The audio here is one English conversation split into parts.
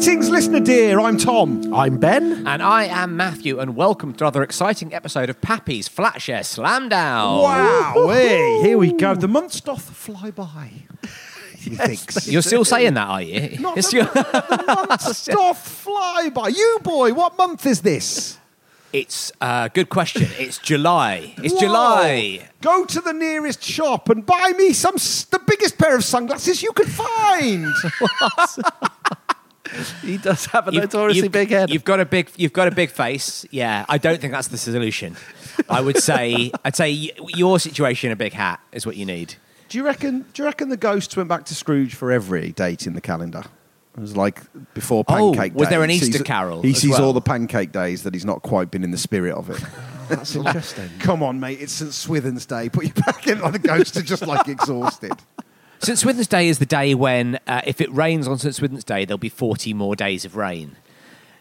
Greetings, listener dear. I'm Tom. I'm Ben. And I am Matthew, and welcome to another exciting episode of Pappy's Flatshare Slamdown. Wow, hey, here we go. The months doth fly by. He thinks. You're still saying that, are you? Not It's the, your- the months doth fly by. You boy, what month is this? It's a good question. It's July. It's Whoa. July. Go to the nearest shop and buy me some s- the biggest pair of sunglasses you can find. He does have a You've- notoriously you've- big head. You've got a big. You've got a big face. Yeah, I don't think that's the solution. I would say. I'd say your situation, a big hat, is what you need. do you reckon? Do you reckon the ghosts went back to Scrooge for every date in the calendar? It was like before Oh, pancake. was day. there an Easter sees- carol He as sees well? all the pancake days that he's not quite been in the spirit of it. That's interesting. Come on, mate. It's St. Swithin's Day. Put you back in like the ghosts are just like exhausted. St Swithin's Day is the day when, uh, if it rains on St Swithin's Day, there'll be 40 more days of rain.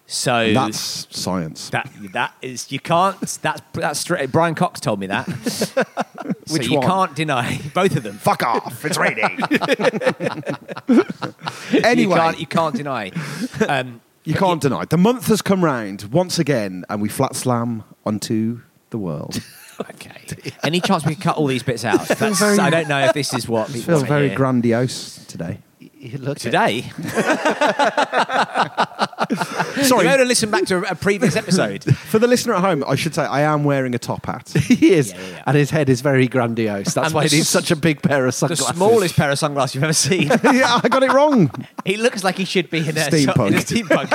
So That's science. that that is you can't. That's that's straight. Brian Cox told me that. Which so you one? can't deny both of them. Fuck off. It's raining. You anyway, can't, you can't deny. Um, you can't deny. The month has come round once again, and we flat slam onto the world. Okay. Any chance we can cut all these bits out? That's, I don't know if this is what I people feel very hear. grandiose today. You look today. Sorry. You ought to listen back to a, a previous episode. For the listener at home, I should say I am wearing a top hat. he is, Yeah, yeah, yeah. and his head is very grandiose. That's And why the he needs s- such a big pair of sunglasses. the smallest pair of sunglasses you've ever seen. yeah, I got it wrong. He looks like he should be in a Steampunk. in a steampunk.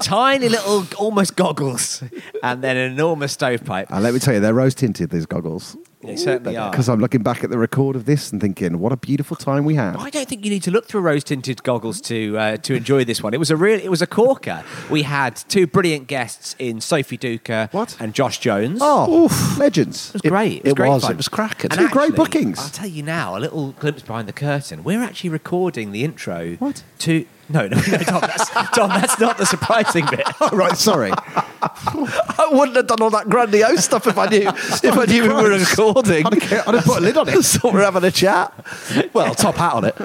Tiny little, almost goggles, and then an enormous stovepipe. Uh, let me tell you, they're rose tinted, these goggles. They certainly are. Because I'm looking back at the record of this and thinking, what a beautiful time we had. I don't think you need to look through rose tinted goggles to uh, to enjoy this one. It was a real, it was a corker. We had two brilliant guests in Sophie Duker What? and Josh Jones. Oh, Oof, legends. It was great. It was, it great was, fun. it was cracking. And Two great bookings. I'll tell you now, a little glimpse behind the curtain. We're actually recording the intro. What? To no, no, no, Tom. That's, Tom, that's not the surprising bit. Oh, right, sorry. I wouldn't have done all that grandiose stuff if I knew if I knew we were recording. I'd have, I'd have put a lid on it. so we're having a chat. Well, top hat on it. I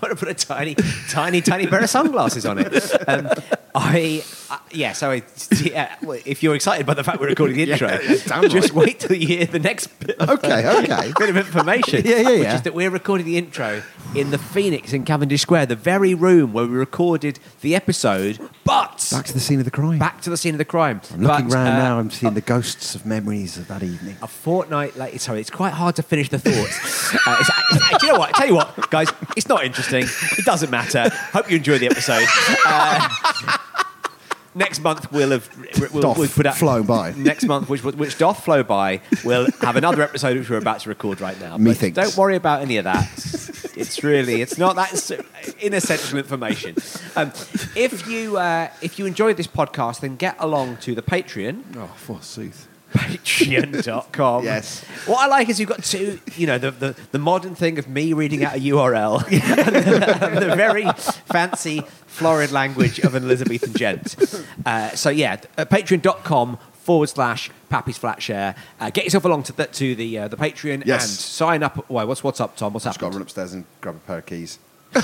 want to put a tiny, tiny, tiny pair of sunglasses on it. Um, I, uh, yeah. So I, yeah, well, if you're excited by the fact we're recording the intro, damn just wait till you hear the next bit of, Okay, okay. bit of information. Yeah, yeah, Which yeah. is that we're recording the intro in the Phoenix in Cavendish Square, the very room where we recorded the episode. But Back to the scene of the crime. back to the scene of the crime. I'm looking But, round uh, now, I'm seeing the ghosts of memories of that evening. a fortnight later. Sorry, it's quite hard to finish the thoughts. uh, it's, it's- do you know what? Tell you what, guys, it's not interesting. It doesn't matter. Hope you enjoy the episode. Uh, next month we'll have we'll, Doth we'll put out flown by. Next month, which which doth flow by, we'll have another episode which we're about to record right now. Methinks. don't worry about any of that. It's really it's not that inessential information. Um, if you uh, if you enjoyed this podcast, then get along to the Patreon Oh, forsooth. patreon.com. Yes. What I like is you've got two, you know, the, the, the modern thing of me reading out a URL and, the, and the very fancy florid language of an Elizabethan gent. Uh, so, yeah, uh, patreon.com forward slash Pappy's Flat Share. Uh, get yourself along to the, to the, uh, the Patreon Yes. and sign up. Why, what's, what's up, Tom? What's Just got to run upstairs and grab a pair of keys. Okay,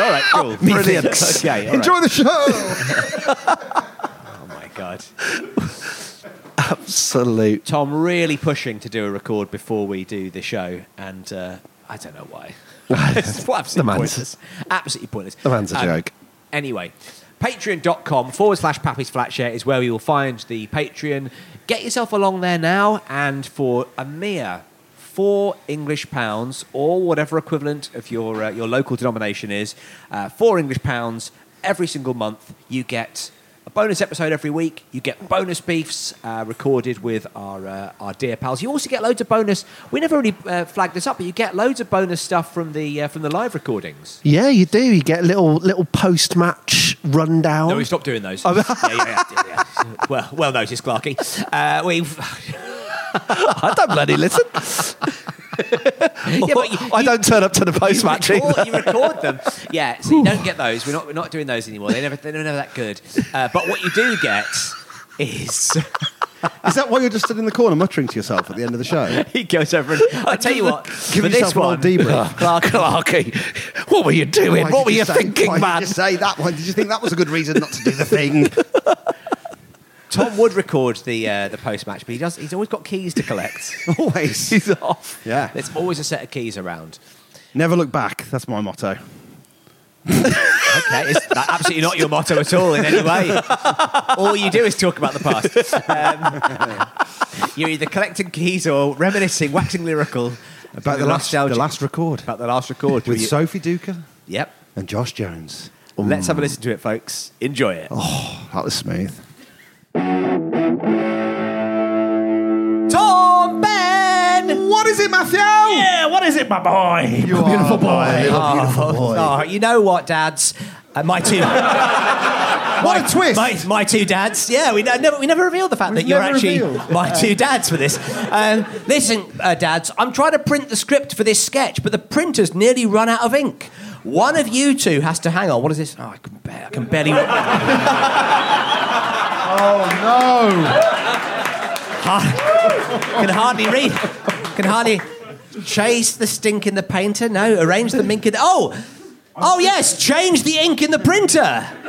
all right, cool. Brilliant. okay, all right. Enjoy the show! Oh, my God. Absolute. Tom really pushing to do a record before we do the show, and uh, I don't know why. it's absolutely pointless. Absolutely pointless. the man's a joke. Anyway, patreon.com forward slash Pappy's Flatshare is where you will find the Patreon. Get yourself along there now, and for a mere four English pounds, or whatever equivalent of your, uh, your local denomination is, uh, four English pounds every single month, you get bonus episode every week. You get bonus beefs uh, recorded with our uh, our dear pals. You also get loads of bonus. We never really uh, flagged this up, but you get loads of bonus stuff from the uh, from the live recordings. Yeah, you do. You get little little post match rundown. No, we stopped doing those. yeah, yeah, yeah, yeah. Well, well noticed, Clarky. Uh, we've. I don't bloody listen. Yeah, but you- I don't turn up to the post match. record, you record them. Yeah, so you don't get those. We're not, we're not doing those anymore. They never, they're never that good. Uh, but what you do get is Is that why you're just stood in the corner muttering to yourself at the end of the show? he goes over and I tell you what, Give for yourself this one, old debrief. Clark, Clarky, what were you doing? Why what were did you, say- thinking, why man? Did you say that one? Did you think that was a good reason not to do the thing? Tom would record the uh, the post match, but he does. He's always got keys to collect. Always. He's off. Yeah. There's always a set of keys around. Never look back. That's my motto. Okay, it's that absolutely not your motto at all in any way. All you do is talk about the past. Um, you're either collecting keys or reminiscing, waxing lyrical About the last, the last record about the last record. with You- Sophie Duker Yep. and Josh Jones. Let's have a listen to it, folks. Enjoy it. Oh, That was smooth. Tom Ben. What is it, Matthew? Yeah, what is it, my boy? You are a beautiful boy. You're a beautiful boy. Oh, you know what, dads? Uh, my two. what a twist! My, my two dads. Yeah, we never we never revealed the fact We've that you're actually revealed. my two dads for this. Um, listen, uh, dads, I'm trying to print the script for this sketch, but the printer's nearly run out of ink. One of you two has to hang on. What is this? Oh, I can, ba- I can barely. Oh no! can hardly read. Can hardly chase the stink in the painter. No, arrange the ink in. The, oh, oh yes, change the ink in the printer.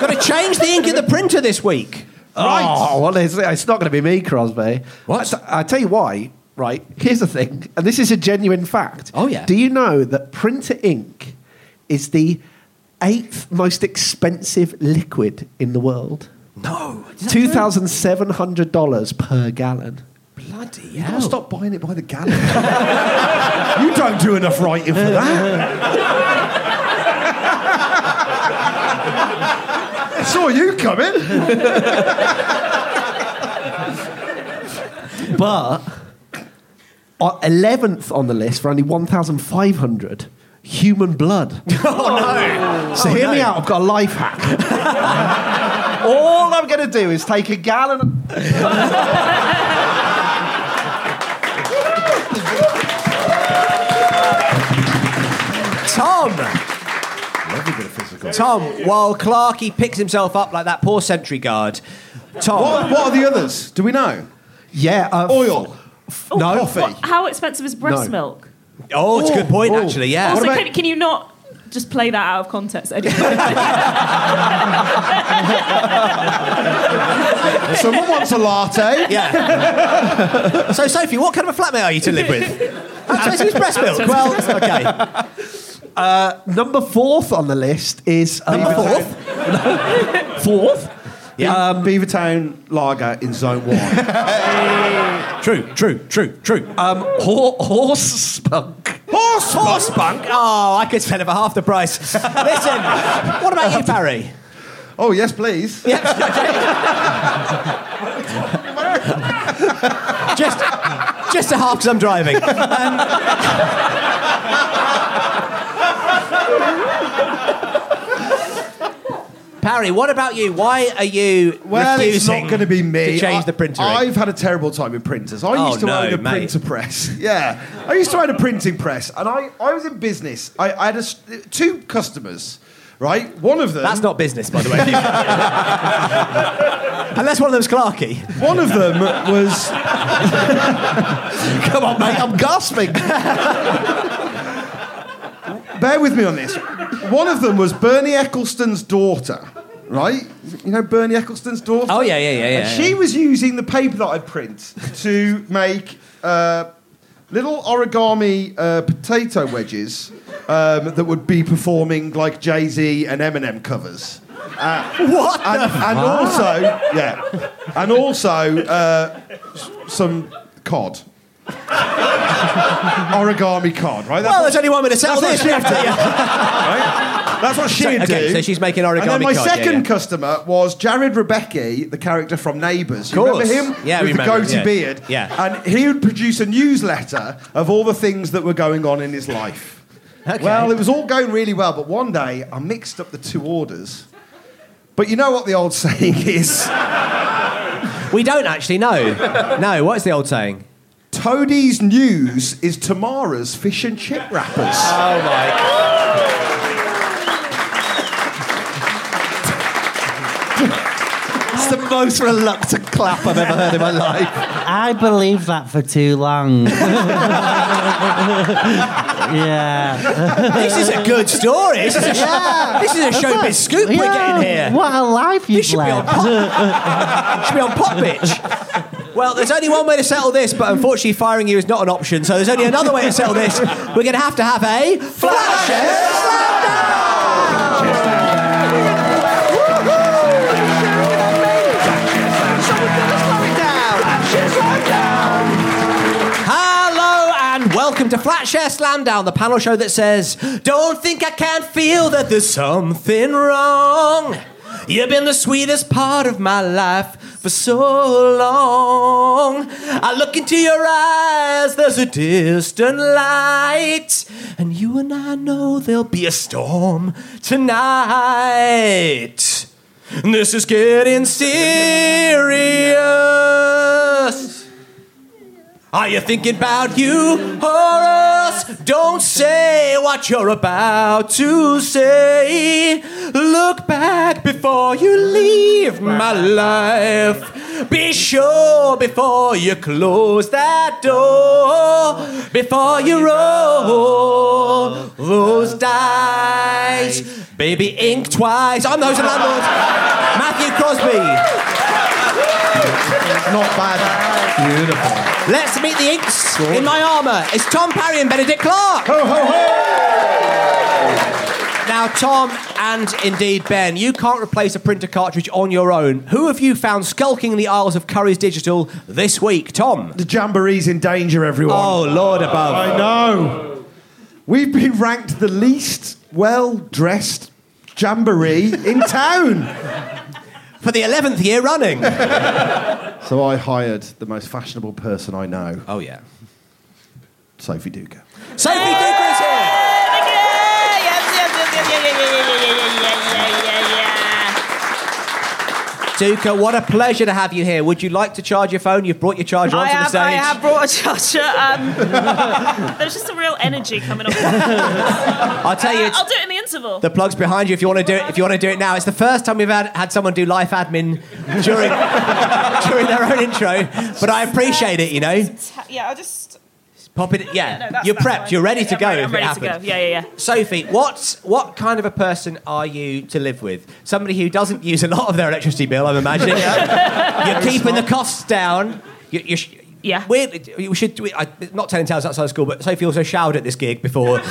Got to change the ink in the printer this week. Right. Oh, well, it's, it's not going to be me, Crosby. What? I, I tell you why. Right. Here's the thing, and this is a genuine fact. Oh, yeah. Do you know that printer ink is the eighth most expensive liquid in the world? No, Two thousand seven hundred dollars per gallon. bloody You hell! stop buying it by the gallon. you don't do enough writing for that. I saw you coming. But uh, eleventh on the list for only one thousand five hundred. Human blood. Oh no! So hear me out. I've got a life hack. All I'm going to do is take a gallon. Tom. Tom, while Clarky picks himself up like that poor sentry guard, Tom. What, what are the others? Do we know? Yeah, uh, Oil. No, Coffee. What- how expensive is breast No. milk? Oh, it's a good point, actually. Yeah. Also, about- can, can you not just play that out of context? Someone wants a latte. Yeah. so, Sophie, what kind of a flatmate are you to live with? How expensive breast milk? Well, okay. Number fourth on the list is uh, Number fourth. fourth. Yeah. Um, Beavertown Lager in Zone 1. True, true, true, true. Um, hor- horse spunk. Horse, horse spunk. Oh, I could spend over half the price. Listen, what about you, Barry? oh, yes, please. Just, just a half because I'm driving. Um, Parry, what about you? Why are you Well, it's not going to be me. to change I, the printer? I've had a terrible time with printers. I Oh, used to no, own a mate. printer press. Yeah, I used to own a printing press, and I, I was in business. I, I had a two customers. Right, one of them. That's not business, by the way. Unless one of them's Clarky. One of them was. Come on, mate. I'm gasping. Bear with me on this. One of them was Bernie Ecclestone's daughter. Right, you know Bernie Ecclestone's daughter. Oh, yeah, yeah, yeah, yeah, And she yeah. was using the paper that I print to make uh, little origami uh, potato wedges um, that would be performing like Jay Z and Eminem covers. What? And, and also, yeah, and also uh, some cod. origami cod, right? That's well, there's only one way to that's this. what We have to. yeah. right? That's what she'd So- okay, do. so she's making origami And then my card, second yeah. customer was Jarrod Rebecchi, the character from Neighbours. You remember him? Yeah, we With the remember, goatee yeah. beard. Yeah. And he would produce a newsletter of all the things that were going on in his life. Okay. Well, it was all going really well, but one day I mixed up the two orders. But you know what the old saying is? We don't actually know. No, what is the old saying? Toadie's news is Tamara's fish and chip wrappers. Oh my. It's the most reluctant clap I've ever heard in my life. I believed that for too long. yeah. This is a good story. This is a, this is a showbiz scoop we're getting here. What a life you've This should be on led. pop. should be on Popbitch. Well, there's only one way to settle this, but unfortunately, firing you is not an option. So there's only another way to settle this. We're going to have to have a flash. Welcome to Flatshare Slamdown, the panel show that says, Don't think I can't feel that there's something wrong. You've been the sweetest part of my life for so long. I look into your eyes, there's a distant light. And you and I know there'll be a storm tonight. This is getting serious. Are you thinking about you or us? Don't say what you're about to say. Look back before you leave my life. Be sure before you close that door. Before you roll those dice. Baby, ink twice. I'm the host of Landlord, Matthew Crosby. Not bad. Beautiful. Let's meet the inks in my armour. It's Tom Parry and Benedict Clark. Ho, ho, ho! Now, Tom and indeed Ben, you can't replace a printer cartridge on your own. Who have you found skulking in the aisles of Currys Digital this week, Tom? The jamboree's in danger, everyone. Oh, Lord above. I know. We've been ranked the least well dressed jamboree in town. For the 11th year running. So I hired the most fashionable person I know, oh, yeah. Sophie Duker. Sophie Duker Duker, what a pleasure to have you here. Would you like to charge your phone? You've brought your charger I onto the stage. I have brought a charger. Um, there's just a real energy coming off. Uh, I'll tell you, it's, I'll do it in the interval. The plug's behind you if you want to do it. If you want to do it now, it's the first time we've had, had someone do life admin during during their own intro. But I appreciate it. You know, yeah, I'll just. Pop it. Yeah, No, that's, you're that's prepped. fine. You're ready to I'm go ready- if I'm it ready to happens. go. Yeah, yeah, yeah. Sophie, what's what kind of a person are you to live with? Somebody who doesn't use a lot of their electricity bill, I'm imagining. you're keeping the costs down. You, you sh- Yeah. Weirdly, we should. We, I, not telling tales outside of school, but Sophie also showered at this gig before.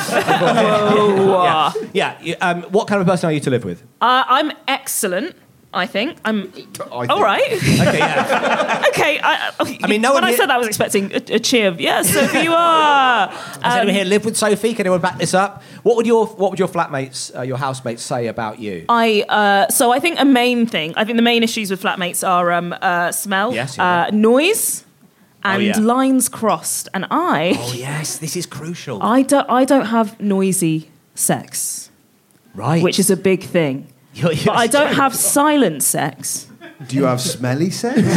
Yeah. yeah. you- Um, what kind of person are you to live with? Uh, I'm excellent. I think I'm. I All right. Okay, yeah. okay. I, I mean, no when one I here- said that, I was expecting a, a cheer. of, Yes, Sophie, you are. Has Um, anyone here lived with Sophie? Can anyone back this up? What would your What would your flatmates, uh, your housemates, say about you? I uh, so I think a main thing. I think the main issues with flatmates are um, uh, smell, Yes, yeah. uh, noise, and yeah. lines crossed. And I, Oh yes, this is crucial. I don't, I don't have noisy sex, right, which is a big thing. You're- you're But I don't so- have silent sex. Do you have smelly sex?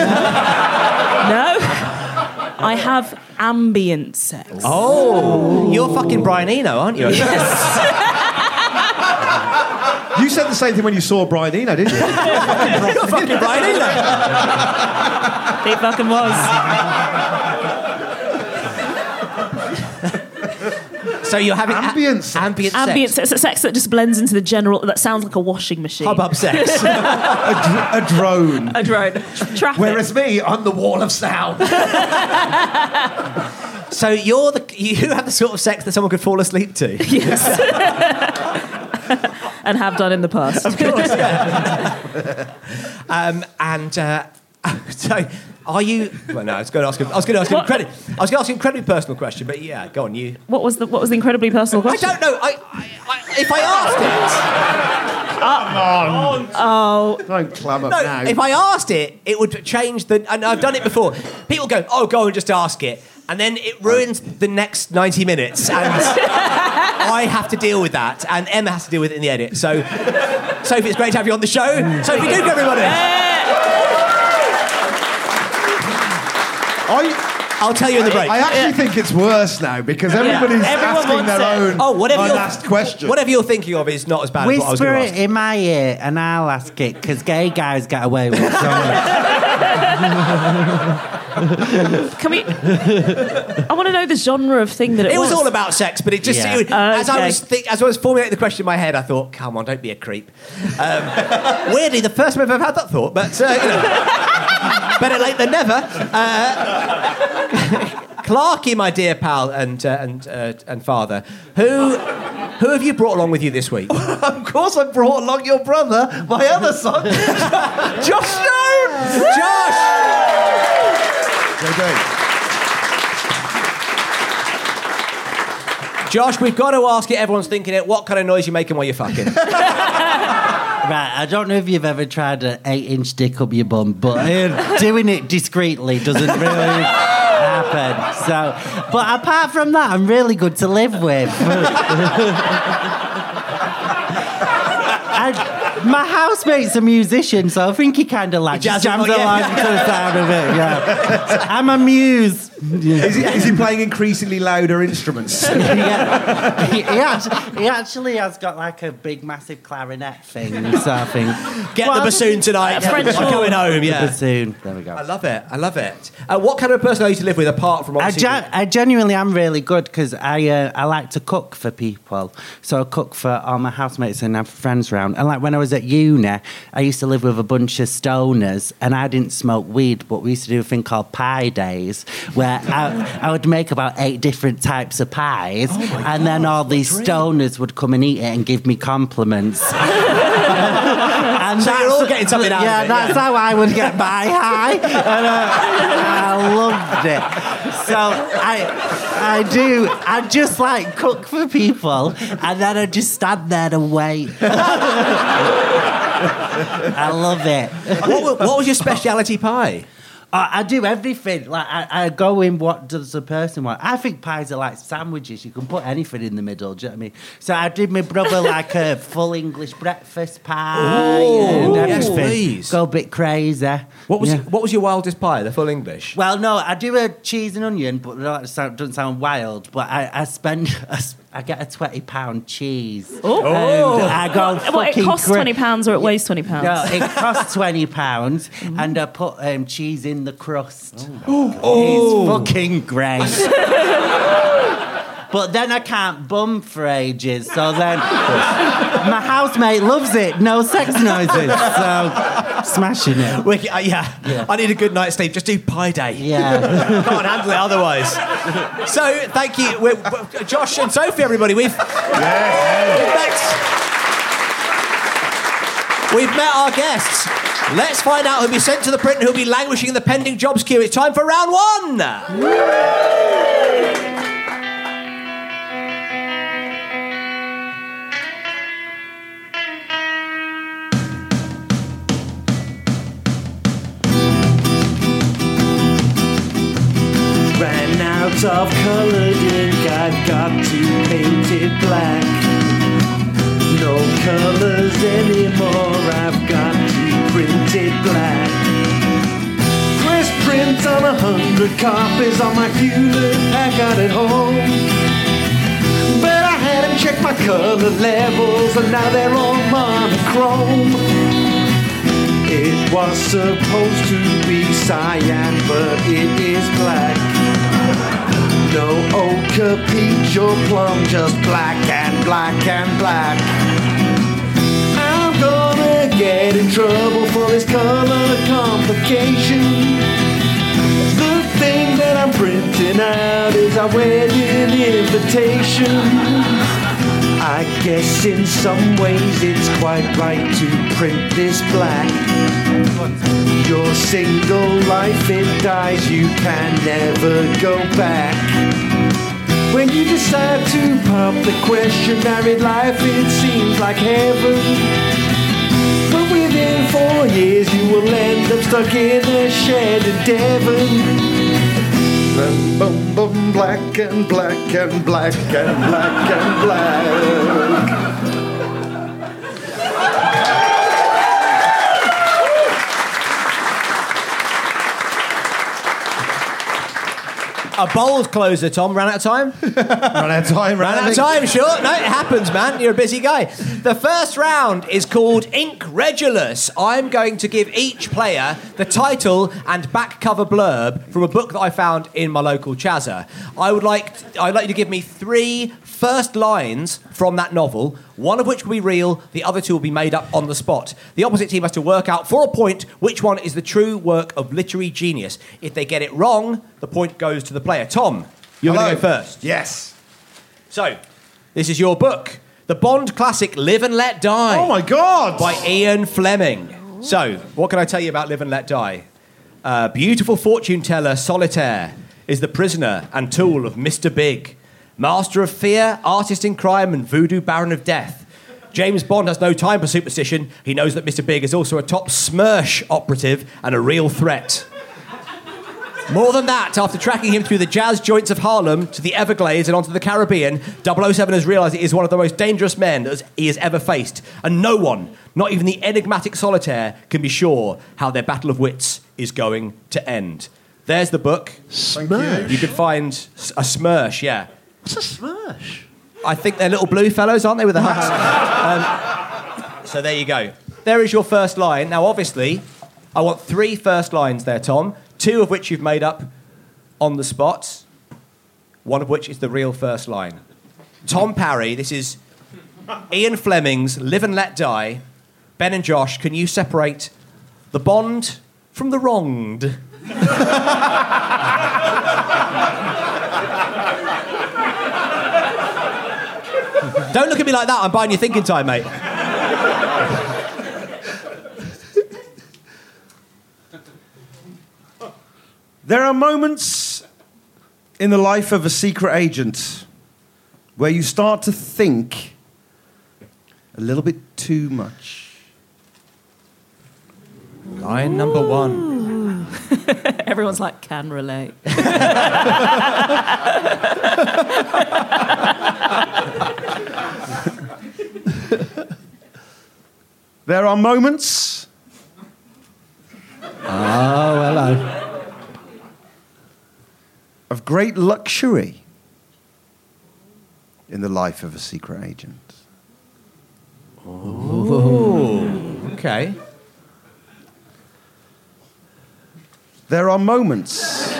No, I have ambient sex. Oh, you're fucking Brian Eno, aren't you? Yes. you said the same thing when you saw Brian Eno, didn't you? you're fucking Brian Eno. He fucking was. So you're having a- Ambient sex. ambient, Ambient sex, sex. sex that just blends into the general. That sounds like a washing machine. hubbub sex. a, dr- a drone. A drone. Traffic. Whereas me, I'm the wall of sound. so you're the you have the sort of sex that someone could fall asleep to. Yes. and have done in the past. Of course, yeah. um, and uh, so, are you? Well, no, I was going to ask. I was going to ask. An What? incredi- I was going to ask you an incredibly personal question, but yeah, go on. You. What was the What was the incredibly personal question? I don't know. I, I, I, if I asked it. Come on. Oh, Don't clam up no, now. if I asked it, it would change the. And I've done it before. People go, "Oh, go and just ask it," and then it ruins the next ninety minutes, and I have to deal with that, and Emma has to deal with it in the edit. So, Sophie, it's great to have you on the show. Sophie Duker, everybody. I, I'll tell you in the break. I actually think it's worse now because everybody's Everyone asking wants their it. own Oh, whatever you're, unasked question. Whatever you're thinking of is not as bad as what I was Whisper going to it ask. in my ear and I'll ask it because gay guys get away with it. can we? I want to know the genre of thing that it, was. It was all about sex, but it just Yeah. it- as I Okay. was think, as I was formulating the question in my head, I thought, "Come on, don't be a creep." Um, weirdly, the first time I've ever had that thought, but uh, you know, better late than never. Uh, Clarky, my dear pal and uh, and uh, and father, who who have you brought along with you this week? Of course, I brought along your brother, my other son, Josh Jones. Josh. Josh, we've got to ask it. Everyone's thinking it. What kind of noise you making while you're fucking? Right, I don't know if you've ever tried an eight-inch dick up your bum, but doing it discreetly doesn't really happen. So, but apart from that, I'm really good to live with. I, my housemate's a musician, so I think he kind of like He just jams jams it- along yeah. to the sound of it. Yeah, I'm a muse. Is he, is he playing increasingly louder instruments? yeah. he, he, actually, he actually has got like a big, massive clarinet thing. So I think Get Well, the bassoon tonight. French I'm horn. coming home. the Yeah. bassoon. There we go. I love it. I love it. Uh, what kind of person are you to live with apart from I, obviously? gen- I genuinely am really good because I uh, I like to cook for people. So I cook for all my housemates and have friends around. And like when I was at uni, I used to live with a bunch of stoners, and I didn't smoke weed, but we used to do a thing called pie days, where I, I would make about eight different types of pies, Oh and then all these stoners would come and eat it and give me compliments. and So you're that's- all getting something out of yeah, it, that's yeah. how I would get my high. And, uh, I loved it. So I, I do. I just like cook for people, and then I just stand there and wait. I love it. what, what was your speciality pie? Uh, I do everything. Like I, I go in. What does the person want? I think pies are like sandwiches. You can put anything in the middle. Do you know what I mean? So I did my brother like a full English breakfast pie Ooh, and yes, please. Go a bit crazy. What was Yeah. what was your wildest pie? The full English. Well, no, I do a cheese and onion, but that doesn't sound wild. But I, I spend, I, s- I get a twenty pound cheese. Oh. And I go What, it costs cra- twenty pounds or it weighs twenty pounds? No, it costs twenty pounds, Mm-hmm. and I put um, cheese in the crust. Oh. It's fucking great. But then I can't bum for ages, so then my housemate loves it. No sex noises, so smashing it. Wicked, uh, yeah. I need a good night's sleep. Just do pie day. Yeah. Can't handle it otherwise. So, thank you, we're, we're- Josh and Sophie, everybody. We've Thanks. We've met our guests. Let's find out who'll be sent to the print and who'll be languishing in the pending jobs queue. It's time for round one. Ran out of coloured ink, I've got to paint it black. No colours anymore, I've got to print it black. Press print on a hundred copies on my Hewlett Packard at home. But I hadn't checked my colour levels, and now they're all monochrome. It was supposed to be cyan, but it is black. No ochre, peach, or plum, just black and black and black. I'm gonna get in trouble for this color complication. The thing that I'm printing out is our wedding invitation. I guess in some ways it's quite right to print this black. Your single life, it dies, you can never go back. When you decide to pop the question, married life, it seems like heaven. But within four years, you will end up stuck in a shed in Devon. Boom, boom, boom, black and black and black and black and black. A bold closer, Tom. Ran out of time? Run out of time, Ran out of time, sure. No, it happens, man. You're a busy guy. The first round is called Ink Regulus. I'm going to give each player the title and back cover blurb from a book that I found in my local Chazza. I would like I'd like you to give me three first lines from that novel, one of which will be real, the other two will be made up on the spot. The opposite team has to work out for a point which one is the true work of literary genius. If they get it wrong, the point goes to the player. Tom, you're going to go first. Yes. So, this is your book, the Bond classic Live and Let Die. Oh my God! By Ian Fleming. So, what can I tell you about Live and Let Die? Uh, beautiful fortune teller Solitaire is the prisoner and tool of Mr. Big, master of fear, artist in crime, and voodoo baron of death. James Bond has no time for superstition. He knows that Mr. Big is also a top SMERSH operative and a real threat. More than that, after tracking him through the jazz joints of Harlem to the Everglades and onto the Caribbean, 007 has realised he is one of the most dangerous men that he has ever faced. And no one, not even the enigmatic solitaire, can be sure how their battle of wits is going to end. There's the book. SMERSH. You can find a SMERSH, yeah. What's a smash? I think they're little blue fellows, aren't they, with the hats? um, so there you go. There is your first line. Now, obviously, I want three first lines there, Tom. Two of which you've made up on the spot. One of which is the real first line. Tom Parry, this is Ian Fleming's Live and Let Die. Ben and Josh, can you separate the bond from the wronged? Don't look at me like that. I'm buying your thinking time, mate. There are moments in the life of a secret agent where you start to think a little bit too much. Line number one. Everyone's like, can relate. There are moments ah, Oh, hello. of great luxury in the life of a secret agent. Oh, Okay. There are moments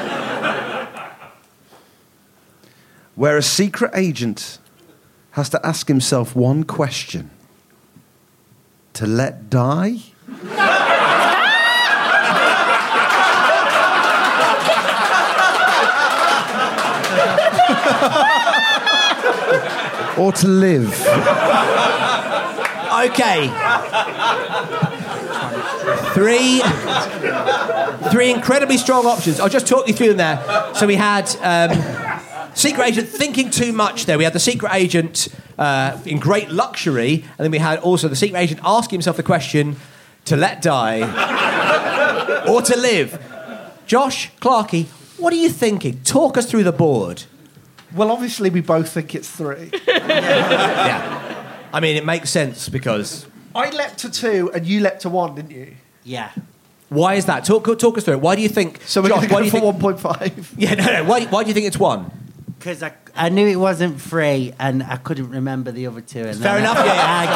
where a secret agent has to ask himself one question to let die? or to live? Okay. Three, three incredibly strong options. I'll just talk you through them there. So we had um, secret agent thinking too much. There we had the secret agent uh, in great luxury, and then we had also the secret agent asking himself the question: to let die or to live. Josh Clarkey, what are you thinking? Talk us through the board. Well, obviously, we both think it's three. Yeah. I mean, it makes sense because I leapt to two and you leapt to one, didn't you? Yeah. why is that? Talk, talk us through it. Why do you think? So we're Josh, going why do you go think? for 1.5. Yeah, no, no. Why, why do you think it's one? Because I, I knew it wasn't free and I couldn't remember the other two. And Fair enough, I, yeah, yeah. I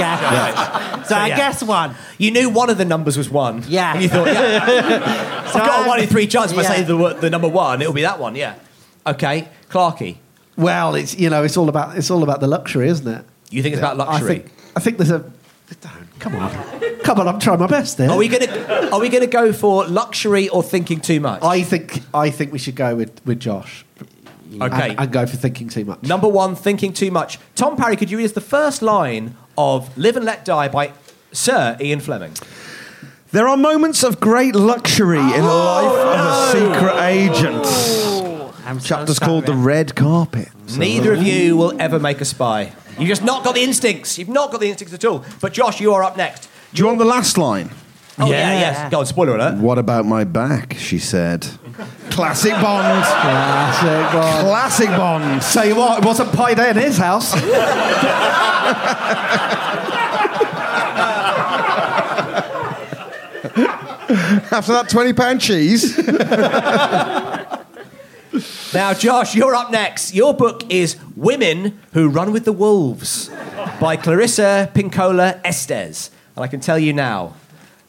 guess. So, I yeah. guess one. You knew one of the numbers was one. Yeah. And you thought, yeah, So I've got a I'm- one in three chance. If I yeah. say the, the number one, it'll be that one, yeah. Okay, Clarky, Well, it's you know, it's all about it's all about the luxury, isn't it? you think it's about luxury? I think I think there's a. Come on, come on! I'm trying my best there. Are we gonna Are we gonna go for luxury or thinking too much? I think I think we should go with, with Josh. Okay. And, and go for thinking too much. Number one, thinking too much. Tom Parry, could you read us the first line of "Live and Let Die" by Sir Ian Fleming? There are moments of great luxury in the oh, life of a secret agent. I'm I'm so Chapter's called The. Red Carpet. Neither of you will ever make a spy. You've just not got the instincts. You've not got the instincts at all. But Josh, you are up next. Do you want the last line? Oh yeah, Yeah. yes. Go on, spoiler alert. What about my back? She said. Classic Bond. Classic Bond. Classic Bond. Tell you what, it wasn't pie day in his house. After that £20 cheese. Now, Josh, you're up next. Your book is Women Who Run with the Wolves by Clarissa Pinkola Estes. And I can tell you now,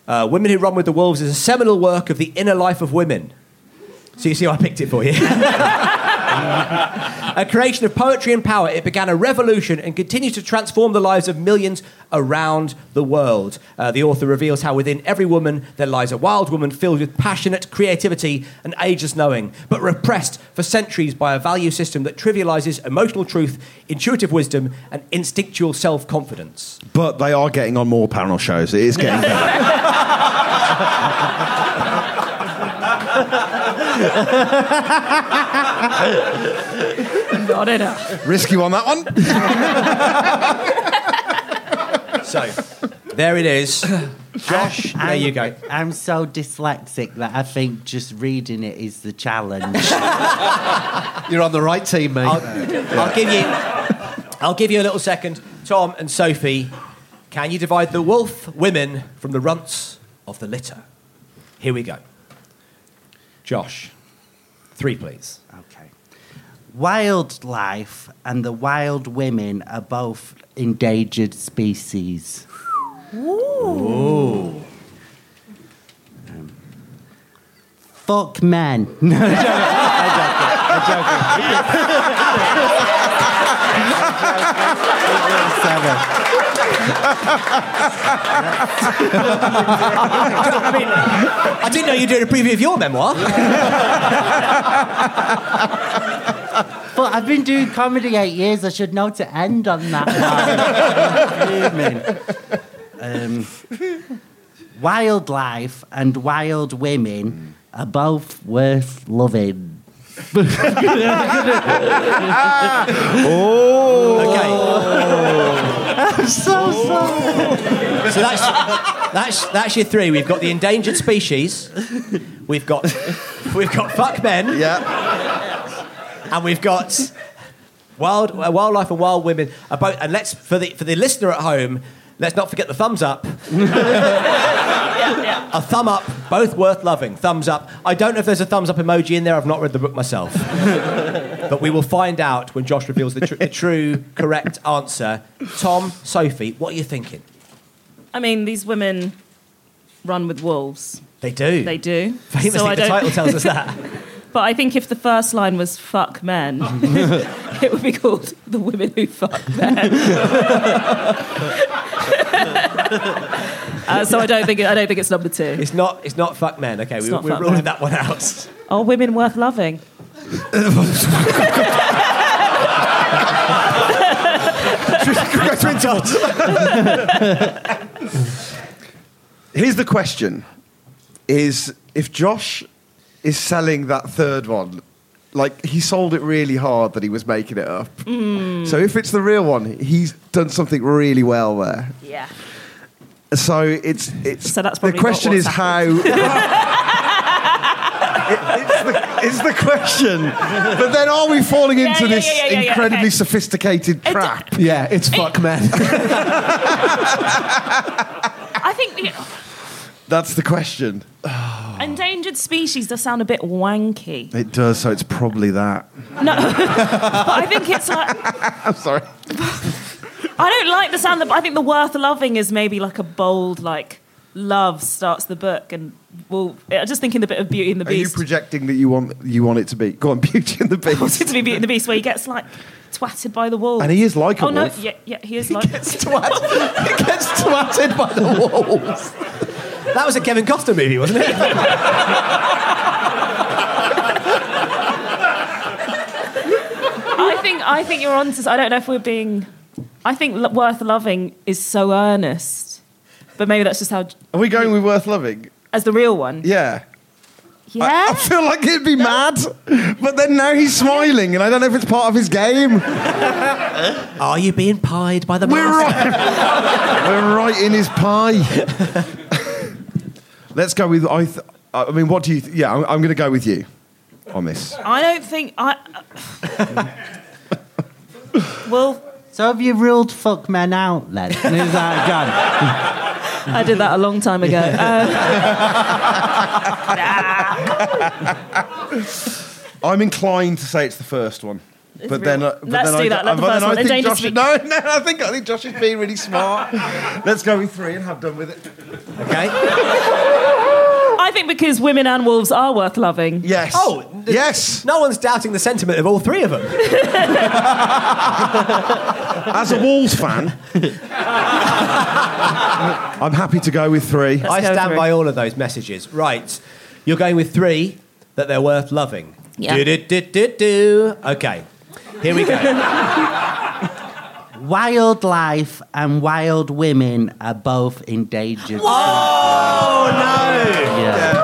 uh, Women Who Run with the Wolves is a seminal work of the inner life of women. So you see, I picked it for you. a creation of poetry and power, it began a revolution and continues to transform the lives of millions around the world. Uh, the author reveals how within every woman there lies a wild woman filled with passionate creativity and ageless knowing, but repressed for centuries by a value system that trivializes emotional truth, intuitive wisdom, and instinctual self confidence. but they are getting on more panel shows. It is getting better. Not enough. Risky one, that one. So, there it is. Josh, there I'm- you go. I'm so dyslexic that I think just reading it is the challenge. You're on the right team, mate. I'll, I'll give you. I'll give you a little second, Tom and Sophie. Can you divide the wolf women from the runts of the litter? Here we go. Josh, three, please. Okay. Wildlife and the wild women are both endangered species. Um, fuck men. No, I'm joking. I'm joking. I'm joking. Seven. I didn't know you were doing a preview of your memoir. But I've been doing comedy eight years. I should know to end on that one. um, wildlife and wild women are both worth loving. Okay, So sorry. so that's, that's, that's your three. We've got the endangered species, we've got, we've got fuck men, Yeah. and we've got wild, uh, wildlife and wild women. About, and let's, for the, for the listener at home, let's not forget the thumbs up. A thumb up, both worth loving. Thumbs up. I don't know if there's a thumbs up emoji in there. I've not read the book myself. but we will find out when Josh reveals the, tr- the true, correct answer. Tom, Sophie, what are you thinking? I mean, these women run with wolves. They do. They do. Famously, So the title tells us that. But I think if the first line was "fuck men," it would be called "the women who fuck men." uh, so I don't think I don't think it's number two. It's not. It's not fuck men. Okay, we, not we're fuck ruling men. that one out. Are women worth loving? Here's the question: Is if Josh is selling that third one, like he sold it really hard that he was making it up. Mm. So if it's the real one, he's done something really well there. Yeah. So it's it's. So that's the question is what's how. It- it's, the, it's the question, but then are we falling Yeah, into yeah, this yeah, incredibly okay. sophisticated trap? yeah, it's fuck men. I think the That's the question. endangered species does sound a bit wanky. It does, so it's probably that. No, but I think it's like I'm sorry. I don't like the sound. Of, I think the worth loving is maybe like a bold like love starts the book and well, I'm just thinking the bit of Beauty and the Beast. Are you projecting that you want you want it to be? Go on, Beauty and the Beast. I want it to be Beauty and the Beast where he gets like twatted by the wolves. And he is like a Oh no, yeah, yeah, he is he like. He gets twatted by the wolves. That was a Kevin Costner movie, wasn't it? I think I think you're on to. I don't know if we're being. I think lo- worth loving is so earnest, but maybe that's just how Are we going with worth loving? as the real one. Yeah. Yeah. I feel like he'd be mad, but then now he's smiling, and I don't know if it's part of his game. Are you being pied by the We're master? right. We're right in his pie. Let's go with. I. Th- I mean, what do you? Th- yeah, I'm, I'm going to go with you on this. I don't think I. well, So have you ruled fuck men out then? Is that gone? I did that a long time ago. Uh, I'm inclined to say it's the first one. But then, uh, but Let's then do I, that, let the but then first I think Josh. species. No, no, I think I think Josh is being really smart. Let's go with three and have done with it. Okay. I think because women and wolves are worth loving. Yes. Oh, yes. No one's doubting the sentiment of all three of them. As a Wolves fan, I'm happy to go with three. I stand through. by all of those messages. Right. You're going with three that they're worth loving. Yeah. Do, do, do, do, do. Okay. Here we go. Wildlife and wild women are both endangered. oh, no. Yeah.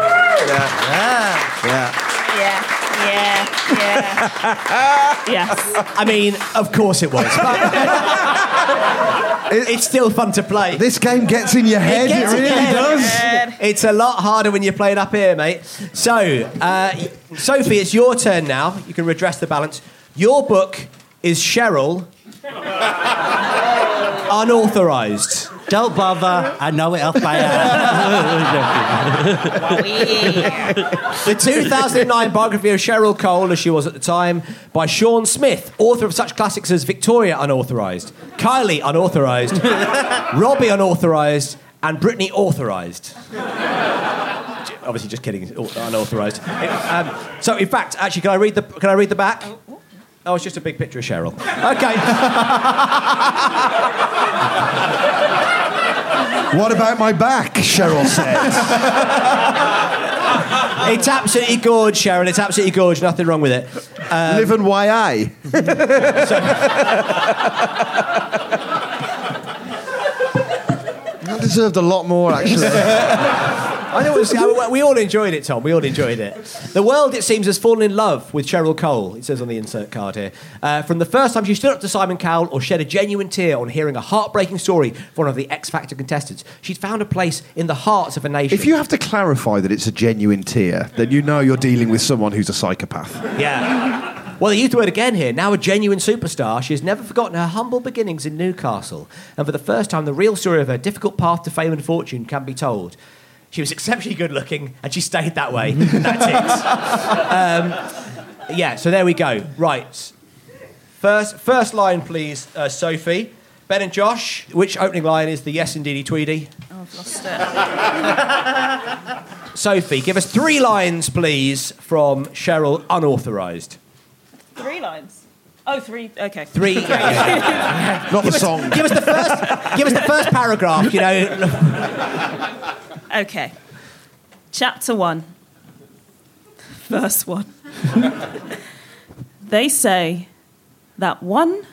Yeah. Yeah, yeah, yeah. yes. I mean, of course it was. but it's still fun to play. This game gets in your head. It, gets in really head. does. It's a lot harder when you're playing up here, mate. So, uh, Sophie, it's your turn now. You can redress the balance. Your book is Cheryl, unauthorized. Don't bother. I know it off by heart. The 2009 biography of Cheryl Cole, as she was at the time, by Sean Smith, author of such classics as Victoria Unauthorized, Kylie Unauthorized, Robbie Unauthorized, and Britney Authorized. Obviously, just kidding. Unauthorized. Um, so, in fact, actually, can I read the? Can I read the back? Oh, it's just a big picture of Cheryl. Okay. What about my back? Cheryl says. it's absolutely gorgeous, Cheryl. It's absolutely gorgeous. Nothing wrong with it. Um, Live and YA. That deserved a lot more, actually. I know it was, I- we all enjoyed it, Tom. We all enjoyed it. The world, it seems, has fallen in love with Cheryl Cole. It says on the insert card here. Uh, from the first time she stood up to Simon Cowell or shed a genuine tear on hearing a heartbreaking story from one of the X Factor contestants, she'd found a place in the hearts of a nation. if you have to clarify that it's a genuine tear, then you know you're dealing with someone who's a psychopath. Yeah. Well, they used the word again here. Now a genuine superstar, she has never forgotten her humble beginnings in Newcastle. And for the first time, the real story of her difficult path to fame and fortune can be told. She was exceptionally good looking, and she stayed that way. And that ticks. Um, yeah, so there we go. Right. First, first line, please, uh, Sophie. Ben and Josh, which opening line is the yes, indeedy, Tweedy? Oh, I've lost it. Sophie, give us three lines, please, from Cheryl, unauthorized. Three lines. Oh, three. Okay. Three. yeah, yeah, yeah. Not the song. give us the first. Give us the first paragraph. You know. Okay. Chapter 1, verse 1. they say that one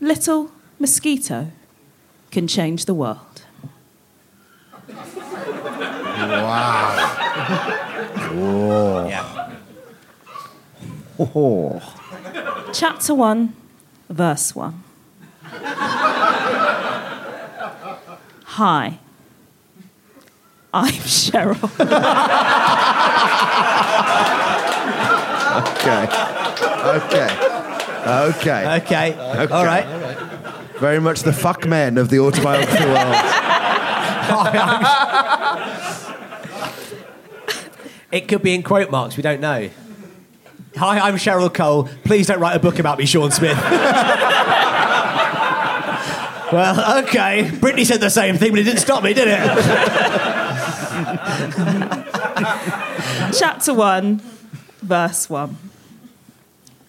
little mosquito can change the world. Wow! Yeah. Chapter 1, verse 1. Hi. I'm Cheryl. Okay. Okay. Okay. Okay. All, right. All right. Very much the fuck men of the autobiography world. It could be in quote marks. We don't know. Hi, I'm Cheryl Cole. Please don't write a book about me, Sean Smith. well, okay. Brittany said the same thing, but it didn't stop me, did it? Chapter 1, verse 1.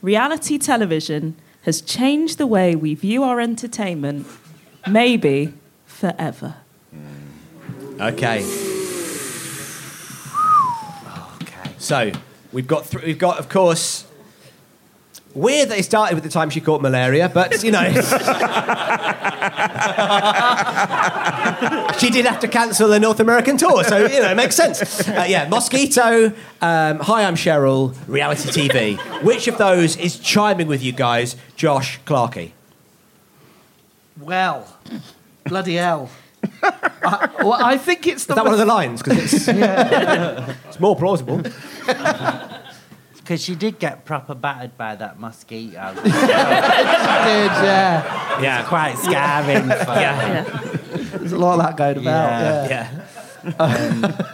Reality television has changed the way we view our entertainment, maybe forever. Okay. Okay. So we've got th- we've got of course Weird that it started with the time she caught malaria, but you know. she did have to cancel the North American tour, so you know, it makes sense. Uh, yeah, Mosquito, um, Hi, I'm Cheryl, reality TV. Which of those is chiming with you guys, Josh Clarkey? Well, bloody hell. I, well, I think it's Is the that one of the lines? Because it's, it's more plausible. Because she did get proper battered by that mosquito. did, yeah. Yeah. Quite scarring. For, Yeah. There's a lot of that going about. Yeah. Yeah. Yeah.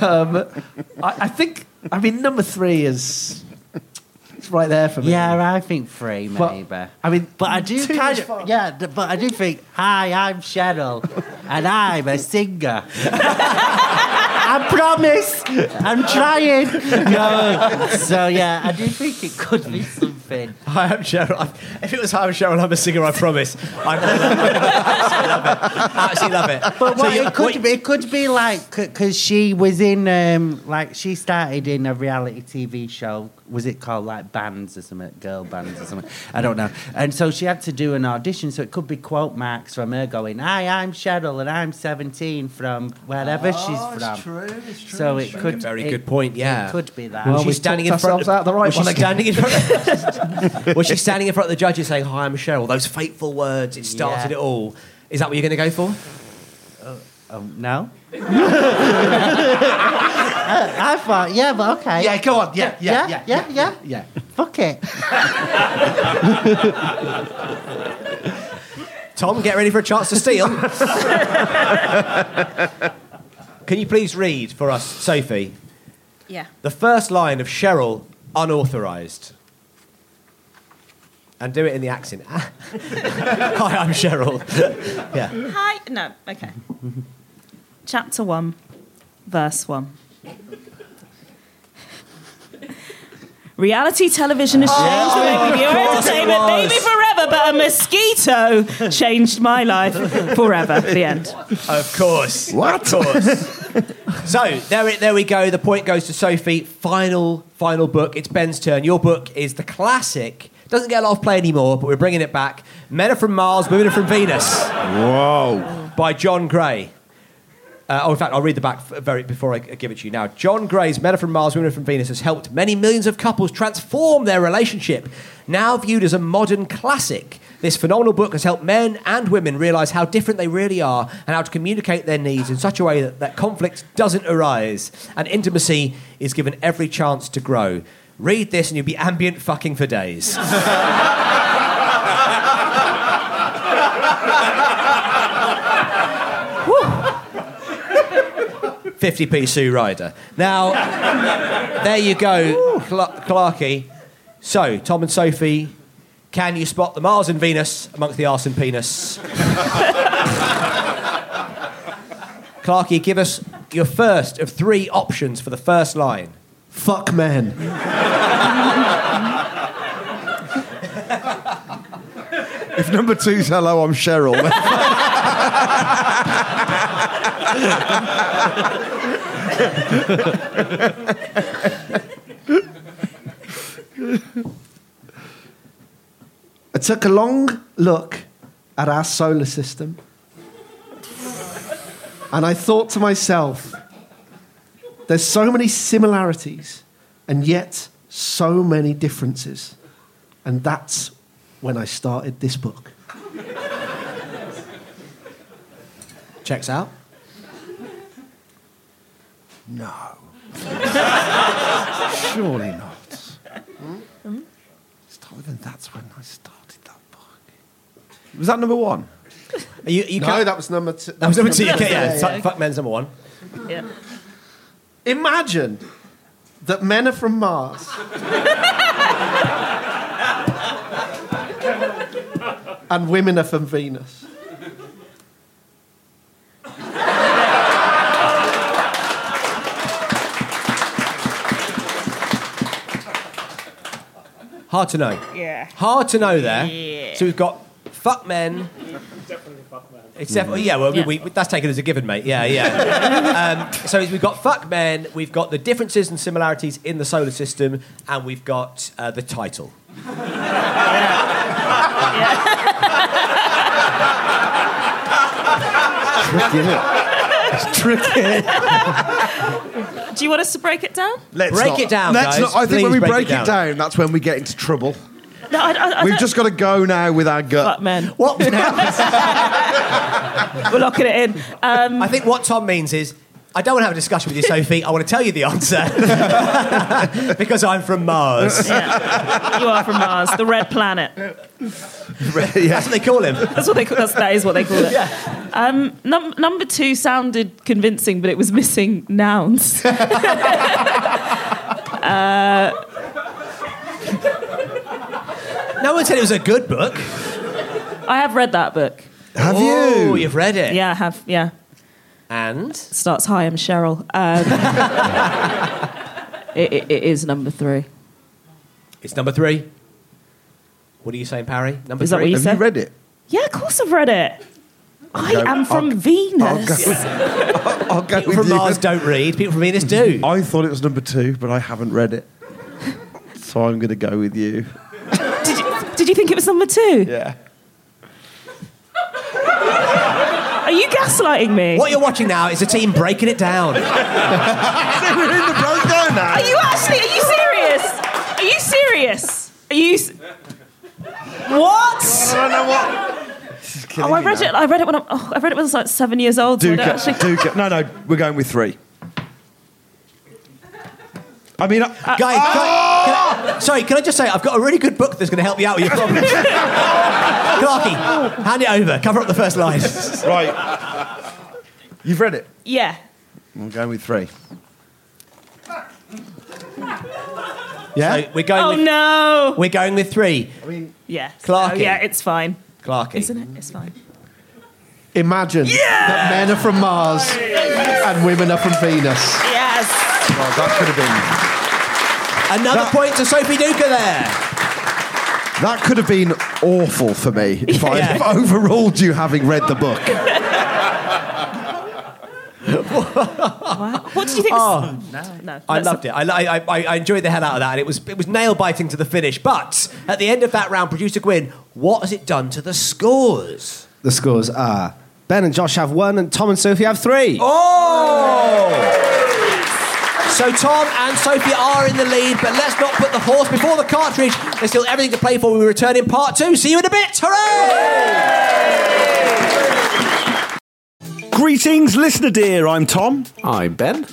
Um, I, I think. I mean, number three is. It's right there for me. Yeah, I think three, But- maybe. I mean, But I do too kind much of, fun. yeah, but I do think, hi, I'm Cheryl, and I'm a singer. I promise, I'm trying. No, so yeah, I do think it could be something. Hi, I'm Cheryl. I- If it was Hi, I'm Cheryl, I'm a singer, I promise. I absolutely love it. Absolutely love it. But what, you- it could what- be, it could be like because she was in um, like she started in a reality TV show. Was it called like bands or something, girl bands or something? I don't know. And so she had to do an audition. So it could be quote marks from her going, "Hi, I'm Cheryl, and I'm 17 from wherever she's from." So it could. Be a very it- good point, yeah. it could be that. Well, was she standing in front of out the right was she one again. standing in front Was she standing in front of the judges saying, Hi, I'm Cheryl? Those fateful words, it started Yeah. it all. Is that what you're going to go for? Oh, no. I, I thought, yeah, but okay. Yeah, go on. Yeah, yeah, yeah, yeah, yeah. yeah. Fuck it. Tom, get ready for a chance to steal. Can you please read for us, Sophie, Yeah. the first line of Cheryl, unauthorised? And do it in the accent. Hi, I'm Cheryl. yeah. Hi. No. Okay. Chapter one, verse one. Reality television has changed the way we view course entertainment, maybe forever, but a mosquito changed my life forever. The end. Of course. What? Of course. so there, it- there we go. The point goes to Sophie. Final, final book. It's Ben's turn. Your book is the classic. Doesn't get a lot of play anymore, but we're bringing it back. Men are from Mars, women are from Venus. Whoa. By John Gray. Uh, oh, in fact, I'll read the back very before I give it to you now. John Gray's Men from Mars, Women from Venus has helped many millions of couples transform their relationship. Now viewed as a modern classic, this phenomenal book has helped men and women realize how different they really are and how to communicate their needs in such a way that, that conflict doesn't arise and intimacy is given every chance to grow. Read this and you'll be ambient fucking for days. 50p Sue Ryder. Now, there you go, Cl- Clarky. So, Tom and Sophie, can you spot the Mars and Venus amongst the arse and penis? Clarky, give us your first of three options for the first line. Fuck men. If number two's hello, I'm Cheryl. I took a long look at our solar system and I thought to myself, there's so many similarities and yet so many differences. And that's when I started this book. Checks out. No. Surely not. Hmm? Start with, and that's when I started that book. Was that number one? Are you, you No, can't- that was number two. that was number two. Okay, yeah, Yeah, yeah. fuck men's number one. Yeah. Imagine that men are from Mars. and women are from Venus. Hard to know. Yeah. Hard to know there. Yeah. So we've got fuck men, It's definitely yeah. Well, Yeah. We, we, that's taken as a given, mate. Yeah, yeah. um, so we've got fuck men, we've got the differences and similarities in the solar system, and we've got uh, the title. Tricky, isn't it? It's tricky. Do you want us to break it down? Let's Break not- it down, let's guys. Not, I think Please when we break break, it it, down. down. that's when we get into trouble. No, I, I, I We've don't- just got to go now with our gut. Fuck men. What? We're locking it in. Um, I think what Tom means is. I don't want to have a discussion with you, Sophie. I want to tell you the answer because I'm from Mars. yeah. You are from Mars, the red planet. That's what they call him. That's what they. Call, that's, that is what they call it. Um, num- number two sounded convincing, but it was missing nouns. No one said it was a good book. I have read that book. Have Oh, you? you've read it. Yeah, I have. Yeah, And starts. Hi, I'm Cheryl. Um, it, it, it is number three. it's number three. What are you saying, Parry? Number Is that what you Have said? you read it? Yeah, of course I've read it. I go- am from I'll- Venus. I'll go People from you. Mars don't read. People from Venus do. I thought it was number two, but I haven't read it. So I'm going to go with you. Did, you, did you think it was number two? Yeah. Are you gaslighting me? What you're watching now is a team breaking it down. We're in the breakdown now. Are you actually? Are you serious? Are you serious? Are you? s- What? I don't know what. This is killing Oh, I read it. I read it when I, oh, I read it when I was like seven years old. So Do don't ca- actually. do ca- no, no, we're going with three. I mean, I- Guys, can I- can I- sorry, can I just say I've got a really good book that's going to help you out with your problems. Clarky, hand it over. Cover up the first line. right. You've read it. Yeah. I'm going with three. Yeah? So we're going. Oh with, no. We're going with three. Yeah. Clarky. Oh, yeah, it's fine. Clarky. Isn't it? It's fine. Imagine that men are from Mars and women are from Venus. Yes. Well, that could have been. Another point to Sophie Duker there. That could have been awful for me if I Yeah. have overruled you having read the book. Wow. What did you think? Oh. no, no. I loved it. I, I, I, I enjoyed the hell out of that. It was it was nail biting to the finish. But at the end of that round, producer Gwyn, what has it done to the scores? The scores are Ben and Josh have one, and Tom and Sophie have three. Oh! So Tom and Sophie are in the lead, but let's not put the horse before the cartridge. There's still everything to play for. We return in part two. See you in a bit. Hooray! Greetings, listener dear. I'm Tom. I'm Ben.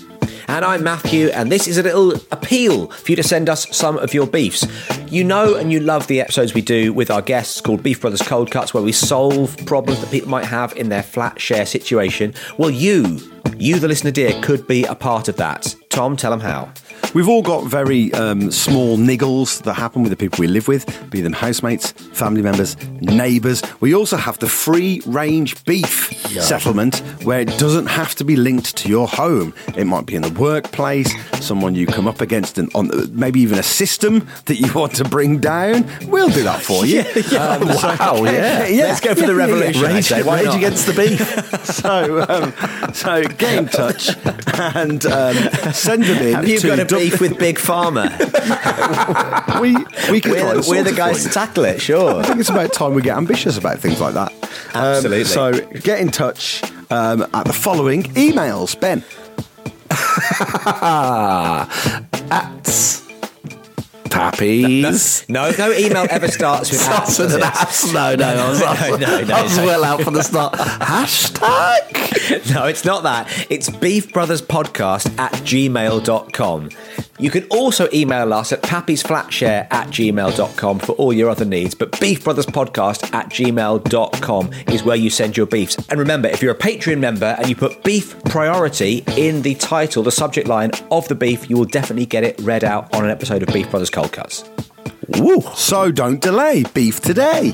And I'm Matthew, and this is a little appeal for you to send us some of your beefs. You know and you love the episodes we do with our guests called Beef Brothers Cold Cuts, where we solve problems that people might have in their flat share situation. Well, you, you, the listener dear, could be a part of that. Tom, tell them how. We've all got very um, small niggles that happen with the people we live with, be them housemates, family members, neighbours. We also have the free range beef settlement where it doesn't have to be linked to your home. It might be in the workplace, someone you come up against, and on maybe even a system that you want to bring down. We'll do that for you. Um, so- Wow, yeah. Let's go for the revolution, I Rage, say. Not? against the beef. so, um, so get in touch and um, send them in. Have you to got a dub- beef with Big Pharma? we we can we're, try we're the guys to tackle it, sure. I think it's about time we get ambitious about things like that. Um, Absolutely. so get in touch um, at the following emails, Ben. at Tappies. No, no email ever starts with at. Starts with an does. No, no, I was, no, no, no, I was no. well out for the start. Hashtag. No, it's not that. It's beefbrotherspodcast at gmail.com. You can also email us at pappysflatshare at gmail.com for all your other needs, but beefbrotherspodcast at gmail.com is where you send your beefs. And remember, if you're a Patreon member and you put beef priority in the title, the subject line of the beef, you will definitely get it read out on an episode of Beef Brothers Cold Cuts. Woo. So don't delay. Beef today.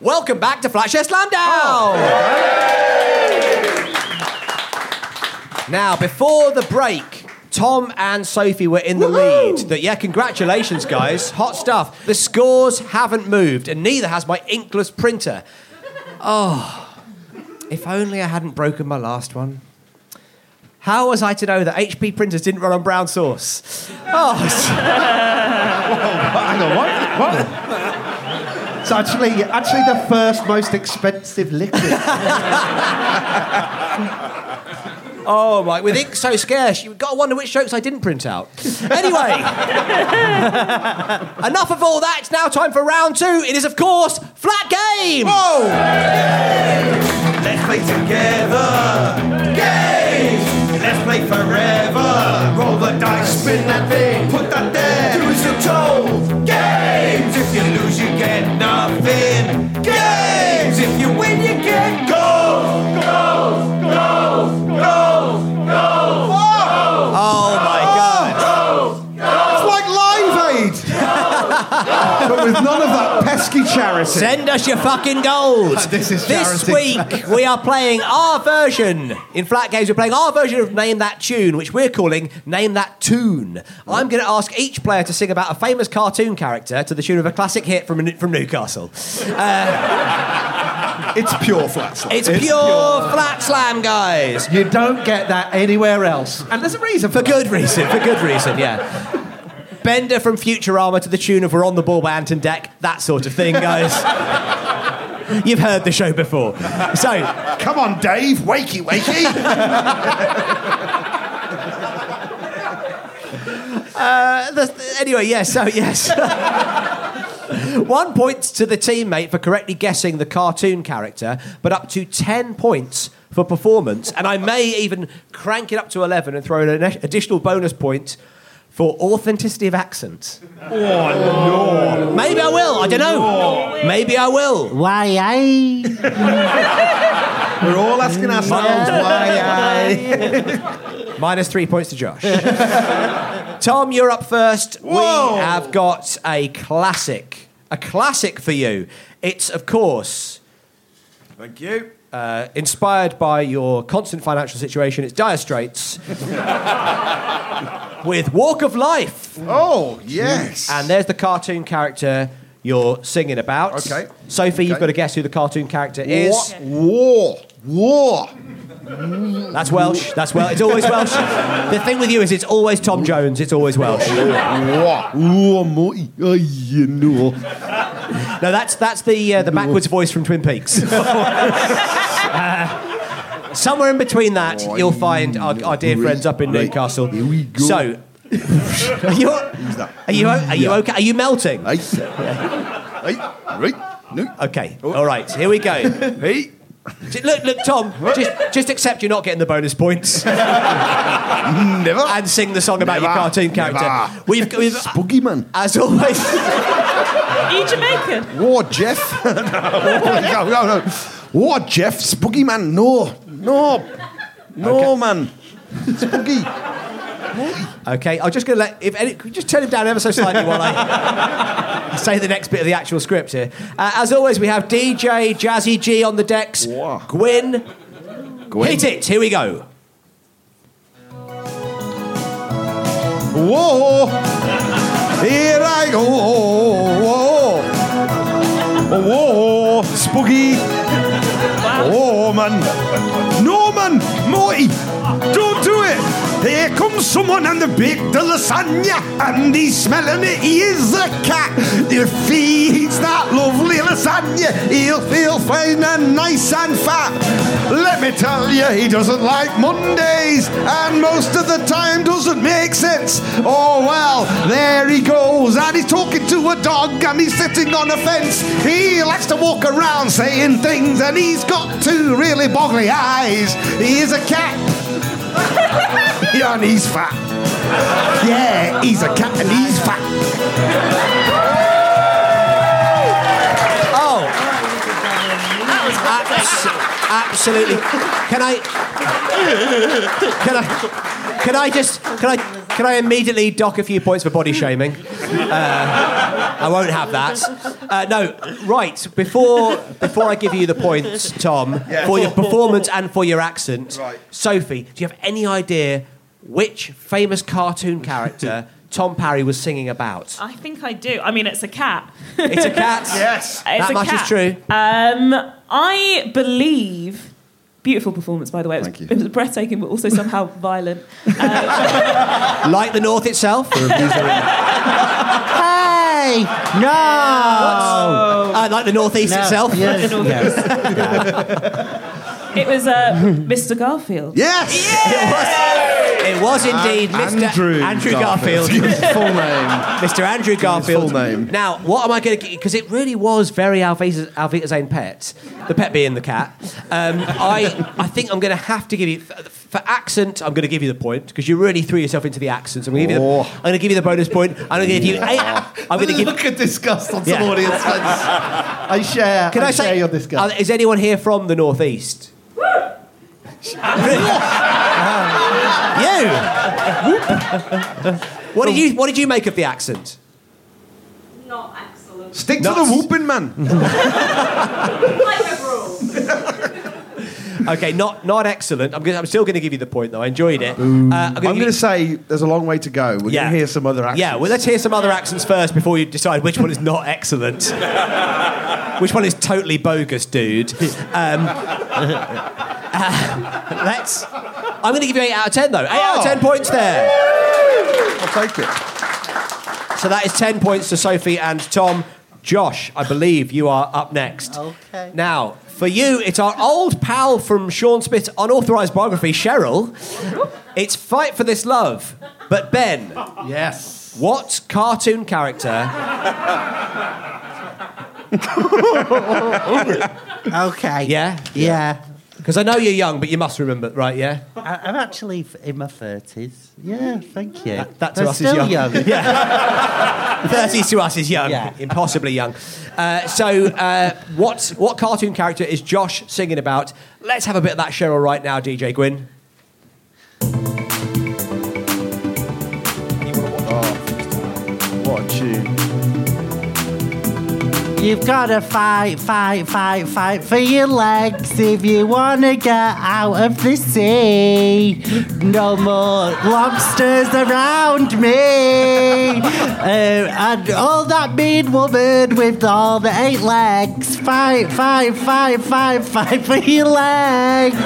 Welcome back to Flatshare Slam Down! Oh. Now, before the break, Tom and Sophie were in the lead. That yeah, congratulations, guys. Hot stuff. The scores haven't moved, and neither has my inkless printer. Oh, if only I hadn't broken my last one. How was I to know that HP printers didn't run on brown sauce? Oh, Hang on, what? What? It's actually, actually the first most expensive liquid. Oh my! With ink so scarce, you've got to wonder which jokes I didn't print out. Anyway, enough of all that. It's now time for round two. It is, of course, flat game. Whoa! Let's play together. Games. Let's play forever. Roll the dice, spin that thing, put that there. But with none of that pesky charity. Send us your fucking gold. This is This charity. week we are playing our version. In Flat Games, we're playing our version of Name That Tune, which we're calling Name That Tune. I'm going to ask each player to sing about a famous cartoon character to the tune of a classic hit from from Newcastle. Uh, it's pure flat slam. It's, pure, flat slam, guys. you don't get that anywhere else. And there's a reason For good reason. For good reason. Yeah. Bender from Futurama to the tune of "We're on the Ball" by Ant and Dec. That sort of thing, guys. You've heard the show before. So, Come on, Dave. Wakey, wakey. Uh, the, anyway, yes, so yes. One point to the teammate for correctly guessing the cartoon character, but up to 10 points for performance. And I may even crank it up to 11 and throw in an additional bonus point for authenticity of accent. oh, no. Maybe I will, I don't know. Maybe I will. Why I? We're all asking ourselves why I. Minus three points to Josh. Tom, you're up first. Whoa. We have got a classic. A classic for you. It's, of course, Thank you. Uh, inspired by your constant financial situation. It's Dire Straits with Walk of Life. Oh, yes. And there's the cartoon character you're singing about. Okay. Sophie, you've Okay. got to guess who the cartoon character is. War. War. That's Welsh. That's Welsh. It's always Welsh. the thing with you is it's always Tom Jones. It's always Welsh. War. War, Morty. You know. No, that's that's the uh, the backwards voice from Twin Peaks. Uh, somewhere in between that, you'll find our, our dear friends up in Right. Newcastle. Here we go. So, are you are you are you okay? Are you melting? Hey. Hey. Right. No. Okay. All right. Here we go. Hey. J- Look, look, Tom. Just, just accept you're not getting the bonus points mm, Never. and sing the song about your Never. cartoon character. Never. We've, we've Boogeyman. as always. Are you Jamaican? War, Jeff. no, no, no, no. War, Jeff. Spooky man. No. No. No, man. Spooky. Okay, I'm just going to let if any, could just turn him down ever so slightly while I say the next bit of the actual script here. Uh, as always, we have DJ Jazzy G on the decks. Wow. Gwyn, Gwen. hit it. Here we go. Whoa. Here I go. Whoa. Whoa. Spooky. Oh, man. No, man. Morty. Don't do it. Here comes someone and they baked the lasagna, and he's smelling it. He is a cat. If he eats that lovely lasagna, he'll feel fine and nice and fat. Let me tell you, he doesn't like Mondays, and most of the time doesn't make sense. Oh well, there he goes, and he's talking to a dog, and he's sitting on a fence. He likes to walk around saying things, and he's got two really boggly eyes. He is a cat. yeah, and he's fat. Yeah, he's a cat and he's fat. Oh, Abs- absolutely. Can I? Can I? Can I just? Can I? Can I immediately dock a few points for body shaming? Uh, I won't have that. Uh, no, right. Before before I give you the points, Tom, Yeah. for your performance and for your accent, Right. Sophie, do you have any idea which famous cartoon character Tom Parry was singing about? I think I do. I mean, it's a cat. It's a cat. Yes. It's That a much is true. Um, I believe. Beautiful performance, by the way. It was, Thank you. it was breathtaking, but also somehow violent. Like the North itself. Hey, no. Uh, like the Northeast No, itself. Yes, The yes. It was uh, Mr. Garfield. Yes. It was indeed Mr. Andrew Andrew Garfield. Garfield. Full name. Mr. Andrew Garfield. full name. Now, what am I going to give you? Because it really was very Alvita's, Alvita's own pet, the pet being the cat. Um, I, I think I'm going to have to give you, for, for accent, I'm going to give you the point because you really threw yourself into the accents. I'm going to give you the, Oh. I'm going to give you the bonus point. I'm going to give you eight. I'm going to give. Look at disgust on some Yeah. audience. I share. Can I, share say? your disgust. is anyone here from the northeast? You. what did you What did you make of the accent? Not excellent. Stick Nuts. to the whooping man. Okay, not not excellent. I'm, gonna, I'm still going to give you the point though. I enjoyed it. Uh, I'm I'm going to say there's a long way to go. We're Yeah. going to hear some other accents. Yeah, well, let's hear some other accents first before you decide which one is not excellent. which one is totally bogus, dude. Um, uh, let's. I'm going to give you 8 out of 10, though. 8 out of 10 points there. I'll take it. So that is 10 points to Sophie and Tom. Josh, I believe you are up next. Okay. Now, for you, it's our old pal from Sean Smith's unauthorized biography, Cheryl. It's Fight for This Love. But Ben, yes. what cartoon character Okay. Yeah? Yeah. Because I know you're young, but you must remember, right? Yeah. I, I'm actually in my thirties. Yeah, thank you. That, that to They're us is young. young. yeah. Thirties to us is young. Yeah. Impossibly young. Uh, so, uh, what what cartoon character is Josh singing about? Let's have a bit of that Cheryl right now, DJ Gwyn. What a tune. You've got to fight, fight, fight, fight for your legs if you want to get out of the sea. No more lobsters around me. Uh, and all that mean woman with all the eight legs. Fight, fight, fight, fight, fight for your legs.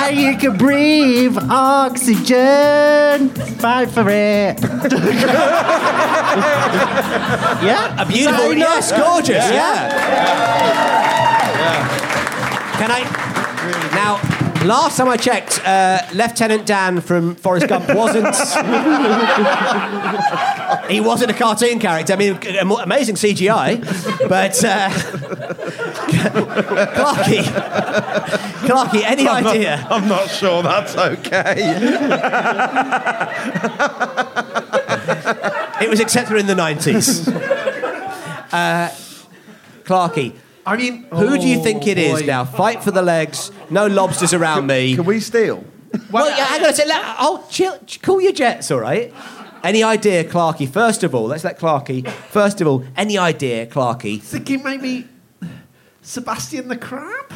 and you can breathe oxygen. Fight for it. yeah, A beautiful, yes, gorgeous, yeah. Can I? Now, last time I checked, uh, Lieutenant Dan from Forrest Gump wasn't. he wasn't a cartoon character. I mean, amazing CGI, but uh, Clarky, Clarky, any I'm not- idea? I'm not sure that's okay. It was accepted in the nineties. Uh, Clarky. I mean, Who do you think it is boy. now? Fight for the legs. No lobsters around me. Can we steal? Well, yeah, hang on a second. Let, oh, chill. ch- Cool your jets, all right? Any idea, Clarky? First of all, let's let Clarky. First of all, any idea, Clarky? Thinking maybe Sebastian the Crab?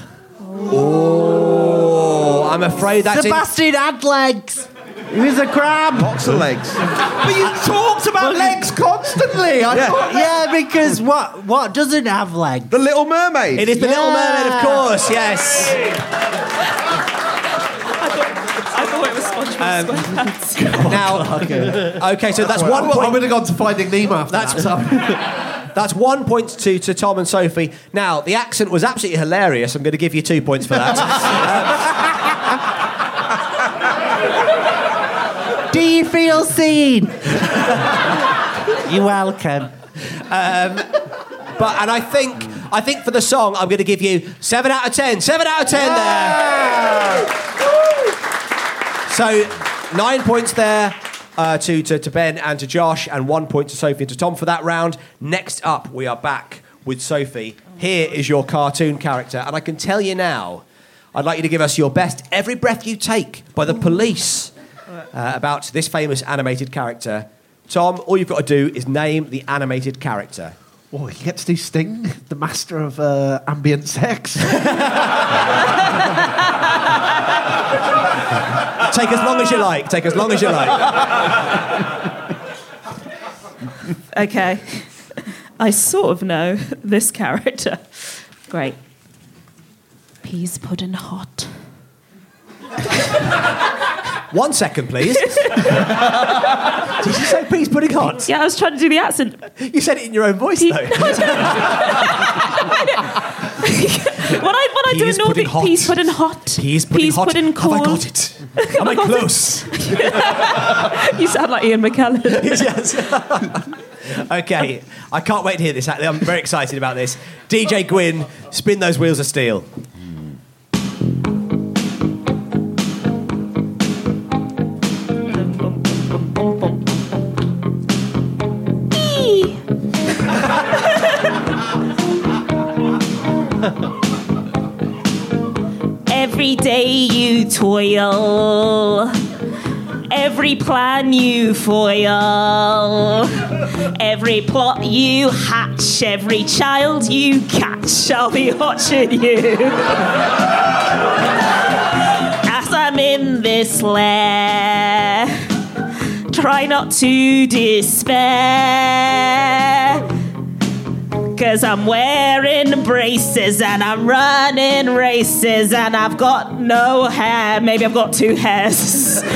Oh, I'm afraid that's in- Sebastian had legs. He was a crab. Lots of legs. But you talked about legs constantly. I Yeah. thought Yeah, because what what doesn't have legs? The Little Mermaid. It is the Little Mermaid, of course. Yes. I thought it was Um, now, okay, so that's one I point. would have gone to Finding Nemo after That's that. That's one point to, to Tom and Sophie. Now, the accent was absolutely hilarious. I'm going to give you two points for that. Do you feel seen? You're welcome. Um, but and I think I think for the song, I'm going to give you seven out of ten. Seven out of ten there. So nine points there. Uh, to, to, to Ben and to Josh, and one point to Sophie and to Tom for that round. Next up, we are back with Sophie. Here is your cartoon character, and I can tell you now, I'd like you to give us your best Every Breath You Take by the police uh, about this famous animated character. Tom, all you've got to do is name the animated character. Oh, he gets to do Sting, the master of uh, ambient sex. Take as long as you like. Take as long as you like. Okay. I sort of know this character. Great. Peas pudding hot. One second, please. Did you say peas pudding hot? Yeah, I was trying to do the accent. You said it in your own voice, though. when I when I do Peas a Nordic pudding hot. peas pudding hot. Peas pudding hot. pudding Have I got it? Am I close? you sound like Ian McKellen. yes. okay, I can't wait to hear this. Actually. I'm very excited about this. DJ Gwyn, spin those wheels of steel. Every day you toil. Every plan you foil. Every plot you hatch. Every child you catch. I'll be watching you. As I'm in this lair. Try not to despair. Cause I'm wearing braces and I'm running races and I've got no hair. Maybe I've got two hairs.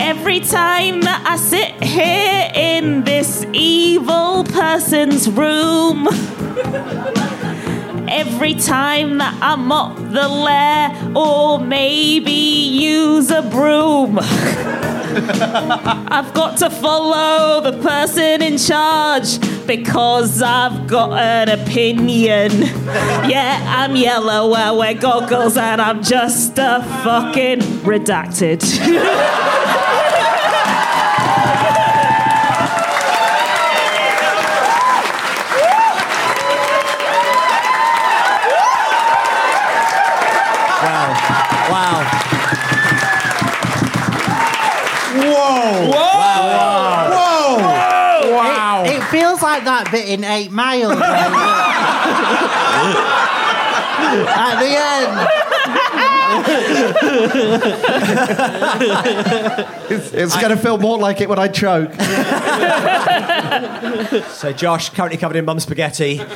Every time that I sit here in this evil person's room, every time that I mop the lair or maybe use a broom. I've got to follow the person in charge because I've got an opinion. Yeah, I'm yellow, I wear goggles, and I'm just a fucking redacted. feels like that bit in Eight Mile. At the end. it's it's going to feel more like it when I choke. So Josh, currently covered in mum spaghetti. Sophie,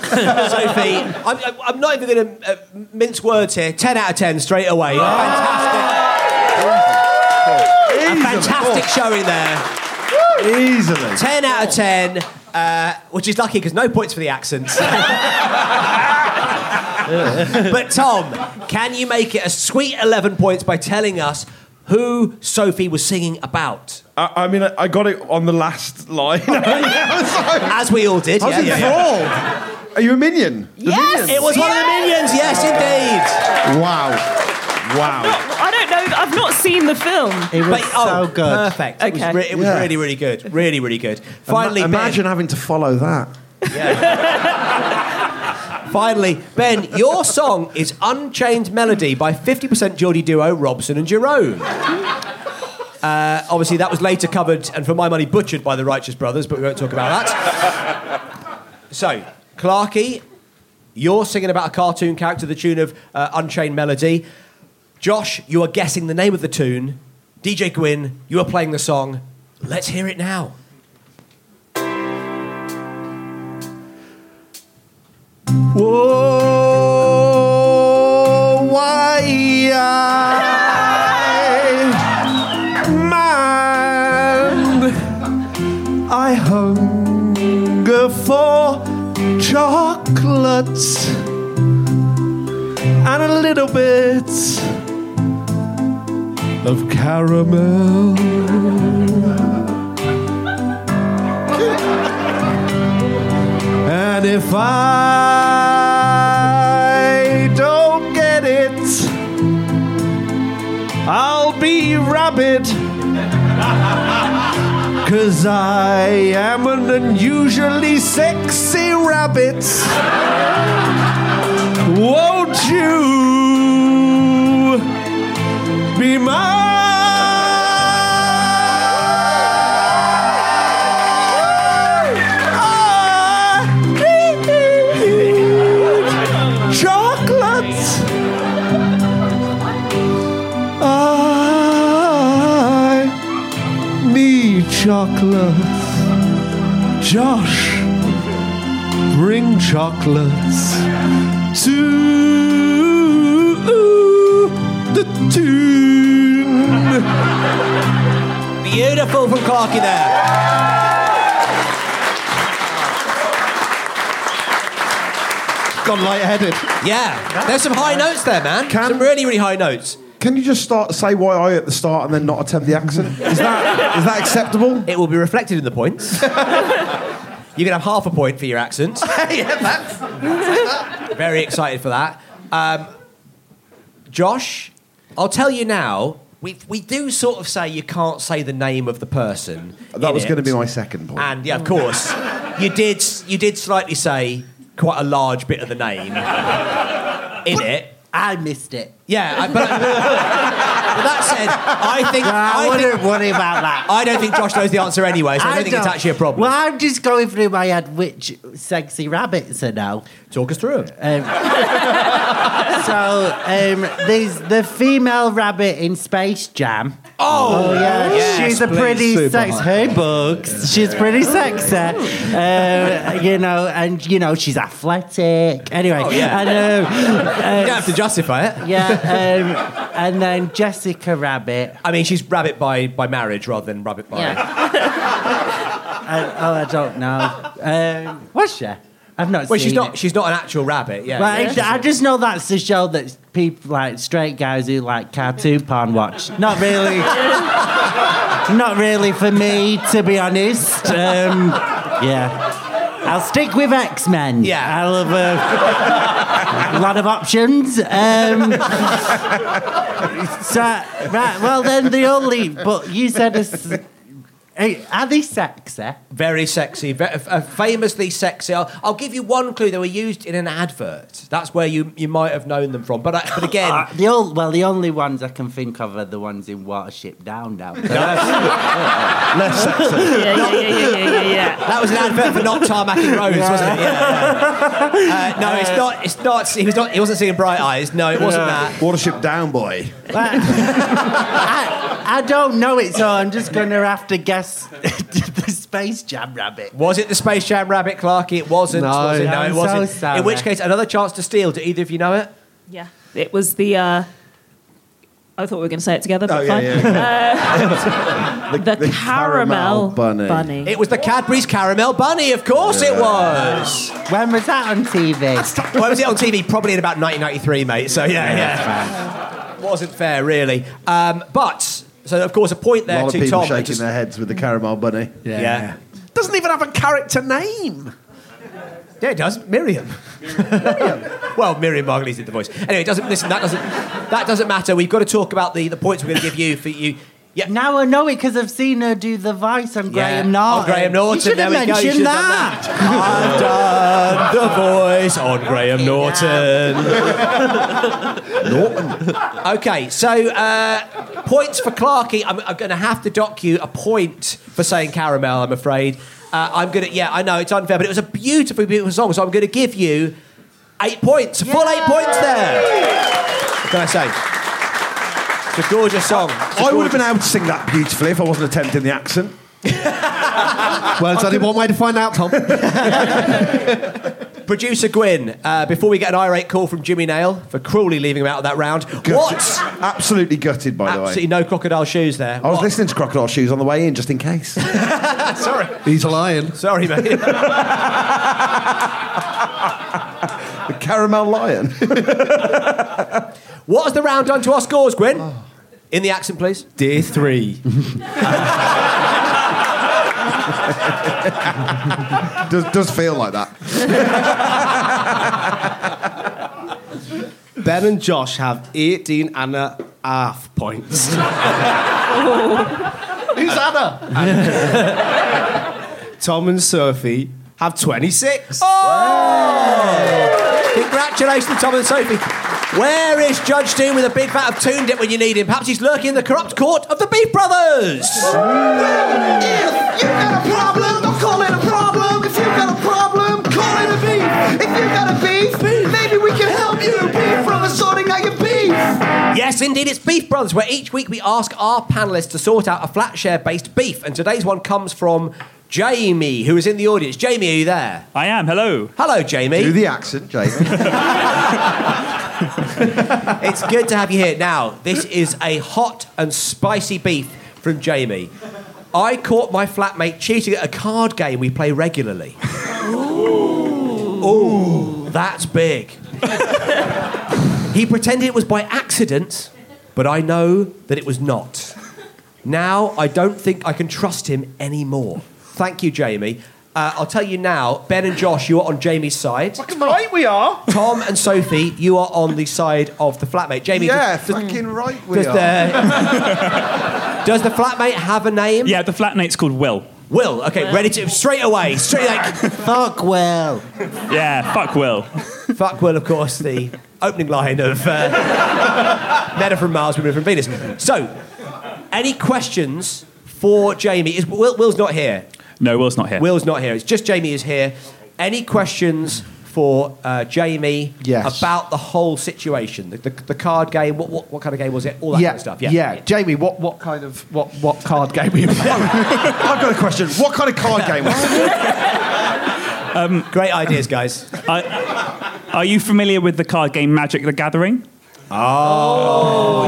I'm, I'm- I'm not even going to uh, mince words here. 10 out of 10 straight away. Fantastic. A fantastic showing there. Easily. 10 out of 10, uh, which is lucky because no points for the accents. but Tom, can you make it a sweet 11 points by telling us who Sophie was singing about? I, I mean, I, I got it on the last line. As we all did. I was yeah, yeah, yeah. enthralled. Are you a minion? The Yes! minions? It was one of the minions, yes, indeed. Wow. Wow. I don't know, I've not seen the film. It was But- oh, so good. Perfect. It was, Okay. re- it was Yeah. really, really good. Really, really good. Finally, Ima- imagine Ben. having to follow that. Yeah. Finally, Ben, your song is Unchained Melody by 50% Geordie duo Robson and Jerome. Uh, obviously, that was later covered and, for my money, butchered by the Righteous Brothers, but we won't talk about that. so, Clarky, you're singing about a cartoon character to the tune of uh, Unchained Melody. Josh, you are guessing the name of the tune. DJ Gwyn, you are playing the song. Let's hear it now. Whoa, why? man, I hunger for chocolates and a little bit of caramel. And if I don't get it, I'll be rabid. Cause I am an unusually sexy rabbit. Won't you be mine? I need chocolate. I need chocolate. Josh, bring chocolates to the tune. Beautiful from Clarky there. Gone light-headed. Yeah, there's some high notes there, man. some really, really high notes. Can you just start say why I at the start and then not attempt the accent? Is that is that acceptable? It will be reflected in the points. you can have half a point for your accent. yeah, that's Very excited for that. Um, Josh, I'll tell you now. We, we do sort of say you can't say the name of the person. That in was going to be my second point. And yeah, of course, you did. You did slightly say quite a large bit of the name in it. I missed it. Yeah, I, but, but that said, I think I, I wouldn't think, worry about that. I don't think Josh knows the answer anyway, so I don't think it's actually a problem. Well, I'm just going through my head which sexy rabbits are now. Talk us through them. Um, so um, there's the female rabbit in Space Jam. Oh, yeah, yes, she's a pretty Super sex. hot. Her bugs, she's pretty sexy. Uh, you know, and you know she's athletic. Anyway, Oh, yeah. and, um, you don't have to justify it. yeah, um, and then Jessica Rabbit. I mean, she's rabbit by, by marriage rather than rabbit by. I, oh, I don't know. Um, what's she? I've not Well, seen she's not. it. She's not an actual rabbit. Yeah. Well, yeah. I, I just know that's the show that people like straight guys who like cartoon porn watch. Not really. not really for me, to be honest. Um, yeah. I'll stick with X Men. Yeah. I love uh, a lot of options. Um, so, right, well, then the only. But you said, a Hey, are they sexy? Very sexy, ve- uh, famously sexy. I'll, I'll give you one clue. They were used in an advert. That's where you, you might have known them from. But I, but again, Uh, the old, well, the only ones I can think of are the ones in Watership Down now. Less sexy. Yeah, yeah, yeah, yeah, yeah, yeah, yeah. that was an advert for not tarmacking roads, wasn't it? Yeah. yeah. Uh, no, it's not. It's not. He was not. He wasn't singing Bright Eyes. No, it wasn't that. Watership down, boy. I, I don't know it, so I'm just going to have to guess the Space Jam rabbit. Was it the Space Jam Rabbit, Clarky? It wasn't. No. was it? No, I'm it wasn't. sorry. In which case, another chance to steal. Do either of you know it? Yeah. It was the. Uh, I thought we were going to say it together, but Oh, yeah, fine. yeah. Uh, the, caramel, bunny. bunny. It was the Cadbury's Caramel Bunny. Of course, it was. When was that on TV? Well, was it on TV? Probably in about 1993, mate. So yeah, yeah. Wasn't fair, really. Um, but so of course a point there A there lot of people Tom. shaking Just- their heads with the caramel bunny. yeah. yeah. Doesn't even have a character name. Yeah, it does. Miriam. well, Miriam Margolyes did the voice. Anyway, it doesn't. Listen, that doesn't. That doesn't matter. We've got to talk about the, the points we're going to give you for you. Yeah. Now I know it because I've seen her do the voice on Graham Yeah, Norton. on Graham Norton. You should have there we go. You mentioned should that. done. I've done the voice on Graham Norton. Norton. Okay, so uh, points for Clarky. I'm, I'm going to have to dock you a point for saying caramel. I'm afraid. Uh, I'm going to. Yeah, I know it's unfair, but it was a beautiful, beautiful song. So I'm going to give you eight points. Full eight points there. What can I say? It's a gorgeous song. It's a I would have been able to sing that beautifully if I wasn't attempting the accent. Well, it's only one way to find out, Tom. Producer Gwyn, uh, before we get an irate call from Jimmy Nail for cruelly leaving him out of that round, Gutted. what? Absolutely gutted, by Absolutely the way. See no crocodile shoes there. I was What? listening to Crocodile Shoes on the way in, just in case. Sorry. He's a lion. Sorry, mate. the caramel lion. What has the round done to our scores, Gwen? Ah. In the accent, please. Dear three. does, does feel like that. Ben and Josh have 18 and a half points. Who's Anna? Tom and Sophie have 26. Oh! Congratulations, Tom and Sophie. Where is Judge Doom with a big vat of tune when you need him? Perhaps he's lurking in the corrupt court of the Beef Brothers. If you got a problem, call it a problem. If you got a problem, call it a beef. If you got a beef, maybe Yes, indeed, it's Beef Brothers, where each week we ask our panelists to sort out a flat share based beef. And today's one comes from Jamie, who is in the audience. Jamie, are you there? I am. Hello. Hello, Jamie. Do the accent, Jamie. it's good to have you here. Now, this is a hot and spicy beef from Jamie. I caught my flatmate cheating at a card game we play regularly. Ooh, that's big. He pretended it was by accident, but I know that it was not. Now I don't think I can trust him anymore. Thank you, Jamie. Uh, I'll tell you now, Ben and Josh, you are on Jamie's side. Fucking right, we are. Tom and Sophie, you are on the side of the flatmate. Jamie, yeah, does, does- fucking right we does are. the, does the flatmate have a name? Yeah, the flatmate's called Will. Will, okay, ready to straight away, straight like Fuck Will. Yeah, fuck Will. fuck Will, of course, the opening line of uh, Men are from Mars, Women are from Venus. So, any questions for Jamie? Is Will, Will's not here. No, Will's not here. Will's not here. It's just Jamie is here. Any questions for uh, Jamie Yes. about the whole situation? The, the, the card game, what, what, what kind of game was it? All that yeah, kind of stuff. yeah, Jamie, what, what kind of what what card game were you playing? I've got a question. What kind of card game was it? Great ideas, guys. Are, are you familiar with the card game Magic the Gathering? Oh,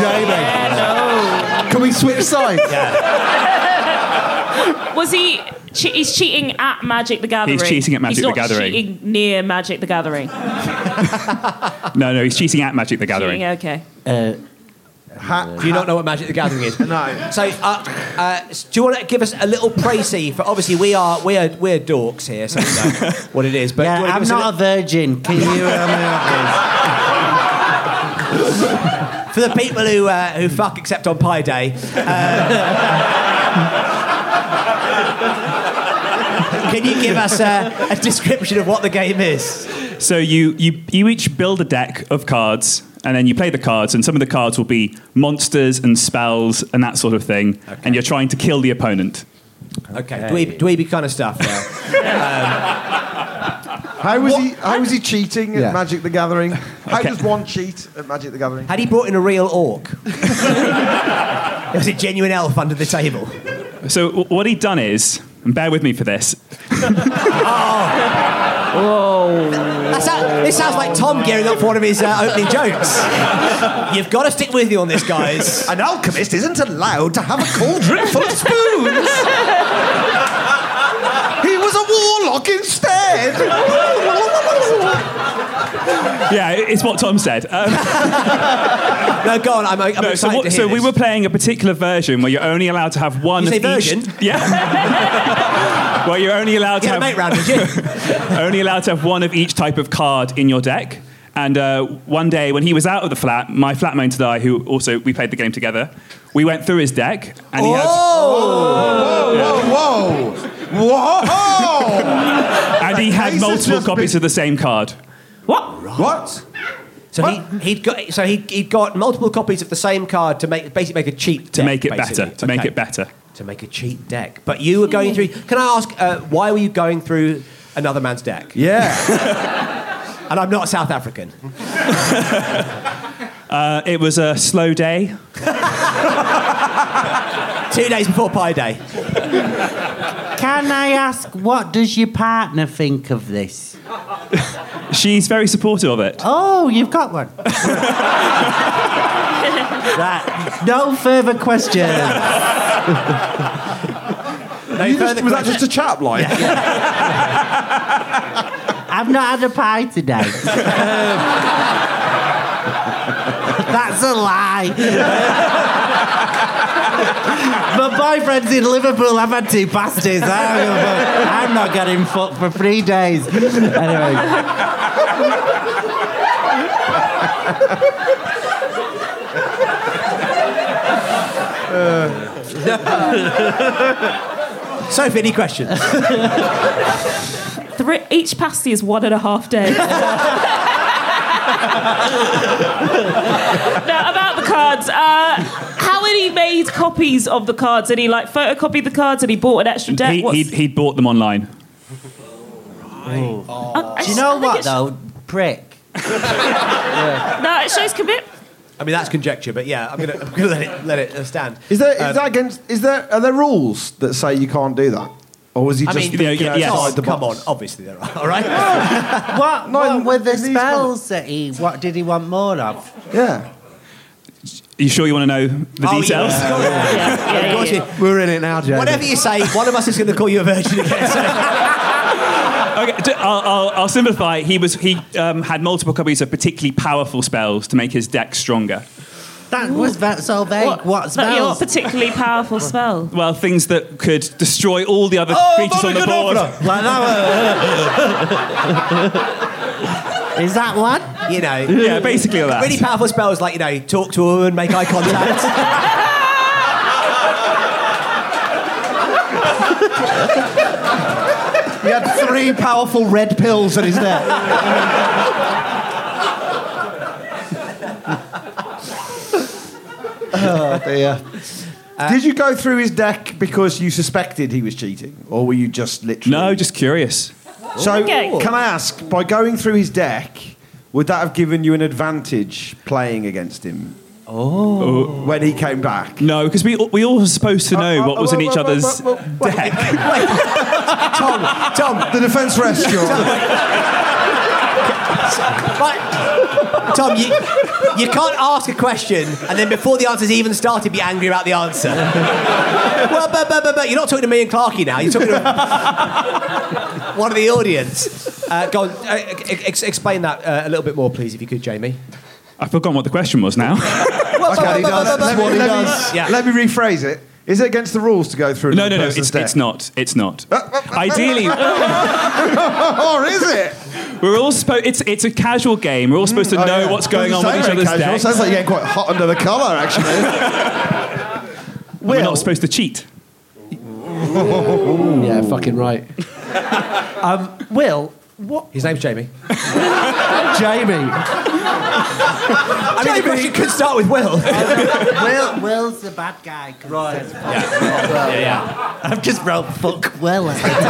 Jamie, can we switch sides? Yeah. Was he? Che- he's cheating at Magic the Gathering. He's cheating at Magic he's the not Gathering. Cheating near Magic the Gathering. No, no, he's cheating at Magic the Gathering. Cheating, okay. Uh, Do you not know what Magic the Gathering is? No. So, uh, uh, do you want to give us a little précis for? Obviously, we are we are we're dorks here, so we know what it is. But yeah, I'm give us not a virgin. Can you help me out, a li- for the people who uh, who fuck except on Pi Day. Can you give us a, a description of what the game is? So you, you, you each build a deck of cards, and then you play the cards, and some of the cards will be monsters and spells and that sort of thing, okay. and you're trying to kill the opponent. Okay, dweeby, dweeby kind of stuff. Now. Um, how was he? How was he cheating at Yeah. Magic the Gathering? How Okay. does one cheat at Magic the Gathering? Had he brought in a real orc? was it genuine elf under the table? So what he'd done is, and bear with me for this, That sound- this sounds like Tom gearing up for one of his uh, opening jokes. You've got to stick with you on this, guys. An alchemist isn't allowed to have a cauldron full of spoons. he was a warlock instead. yeah, it's what Tom said. Um, No, go on. I'm, I'm no, excited so what- to hear so we were playing a particular version where you're only allowed to have one You of each. version? Yeah. where you're only allowed to You had a have mate round, you? only allowed to have one of each type of card in your deck. And uh, one day, when he was out of the flat, my flatmate and I, who also we played the game together, we went through his deck, and he had Whoa, whoa, whoa, whoa! and he had multiple copies been- of the same card. What? What? So he, he'd got so he he'd got multiple copies of the same card to make basically make a cheat To deck, make it basically. better. To make it better. To make a cheat deck. But you were going through. Can I ask uh, why were you going through another man's deck? Yeah. And I'm not South African. Uh, it was a slow day. Two days before Pi Day. Can I ask, what does your partner think of this? She's very supportive of it. Oh, you've got one. right. No further questions. No You just- further was that just a chap line? I I've not had a pie today. That's a lie. My boyfriend's in Liverpool. I've had two pasties. I'm, I'm not getting fucked for three days. Anyway. Sophie, any questions? Three, each pasty is one and a half days. now, about the cards, uh, how had he made copies of the cards? Had he like photocopied the cards and he bought an extra deck? He, What's- he'd, he'd bought them online. Uh, I Do you know I think what it's- though? Prick. No, it shows commit. I mean, that's conjecture, but yeah, I'm gonna, I'm gonna let it let it uh, stand. Is there is Um, that against? Is there are there rules that say you can't do that, or was he I just mean, thinking yeah, outside yes. the come on, obviously there are. All right. What, what were the spells that he? What did he want more of? Yeah. Are you sure you want to know the Oh, details? yeah. Yeah, yeah, Of course yeah. you- We're in it now, Jamie. Whatever you say, one of us is going to call you a virgin again. So. Okay, d- I'll, I'll, I'll simplify. He was he um, had multiple copies of particularly powerful spells to make his deck stronger. That was that so vague. What, What, not your particularly powerful spell. Well, things that could destroy all the other Oh, creatures on the board. like that one. Is that one? You know. Yeah, basically that. Really powerful spells like you know, talk to a woman, make eye contact. He had three powerful red pills in his neck. Oh dear. Did you go through his deck because you suspected he was cheating, or were you just literally? No, just curious. So, Okay. can I ask, by going through his deck, would that have given you an advantage playing against him? Oh. When he came back? No, because we we all were supposed to know Uh, uh, what was in uh, each uh, uh, other's uh, uh, deck. Tom, Tom, The defence restaurant. right. Tom, you, you can't ask a question and then before the answer's even started, be angry about the answer. well, but, but, but, but you're not talking to me and Clarky now. You're talking to one of the audience. Uh, go on, uh, ex- explain that uh, a little bit more, please, if you could, Jamie. I've forgotten what the question was now. okay, he does. Let me, what he let, does. me, Yeah. let me rephrase it. Is it against the rules to go through no, no, no. It's, deck? it's not. It's not. Uh, uh, uh, Ideally, or oh, is it? we're all supposed. It's it's a casual game. We're all supposed to mm. Oh, know yeah. what's going on with each very other's casual. decks. Sounds like you're getting quite hot under the collar, actually. We're not supposed to cheat. Yeah, fucking right. um, Will, what? His name's Jamie. Jamie. I mean, the question could start with Will. Will, Will's the bad guy. Right. Yeah. yeah, I've just wrote fuck Will at the top.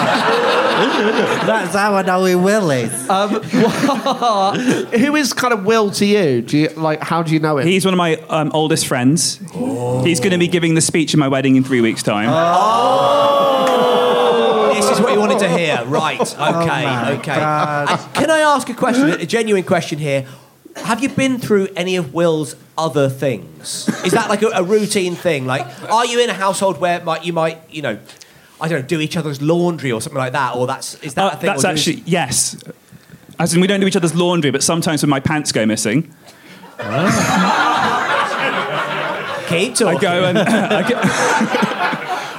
That's how I know who Will is. Um, who is kind of Will to you? Do you like? How do you know him? He's one of my um, oldest friends. He's going to be giving the speech at my wedding in three weeks' time. this is what you wanted to hear. Right. Okay. my okay. Uh, can I ask a question, a genuine question here? Have you been through any of Will's other things? Is that like a, a routine thing? Like, are you in a household where might, you might, you know, I don't know, do each other's laundry or something like that? Or that's is that Uh, a thing? that's or do- actually yes. As in, we don't do each other's laundry, but sometimes when my pants go missing, keep I go and I go-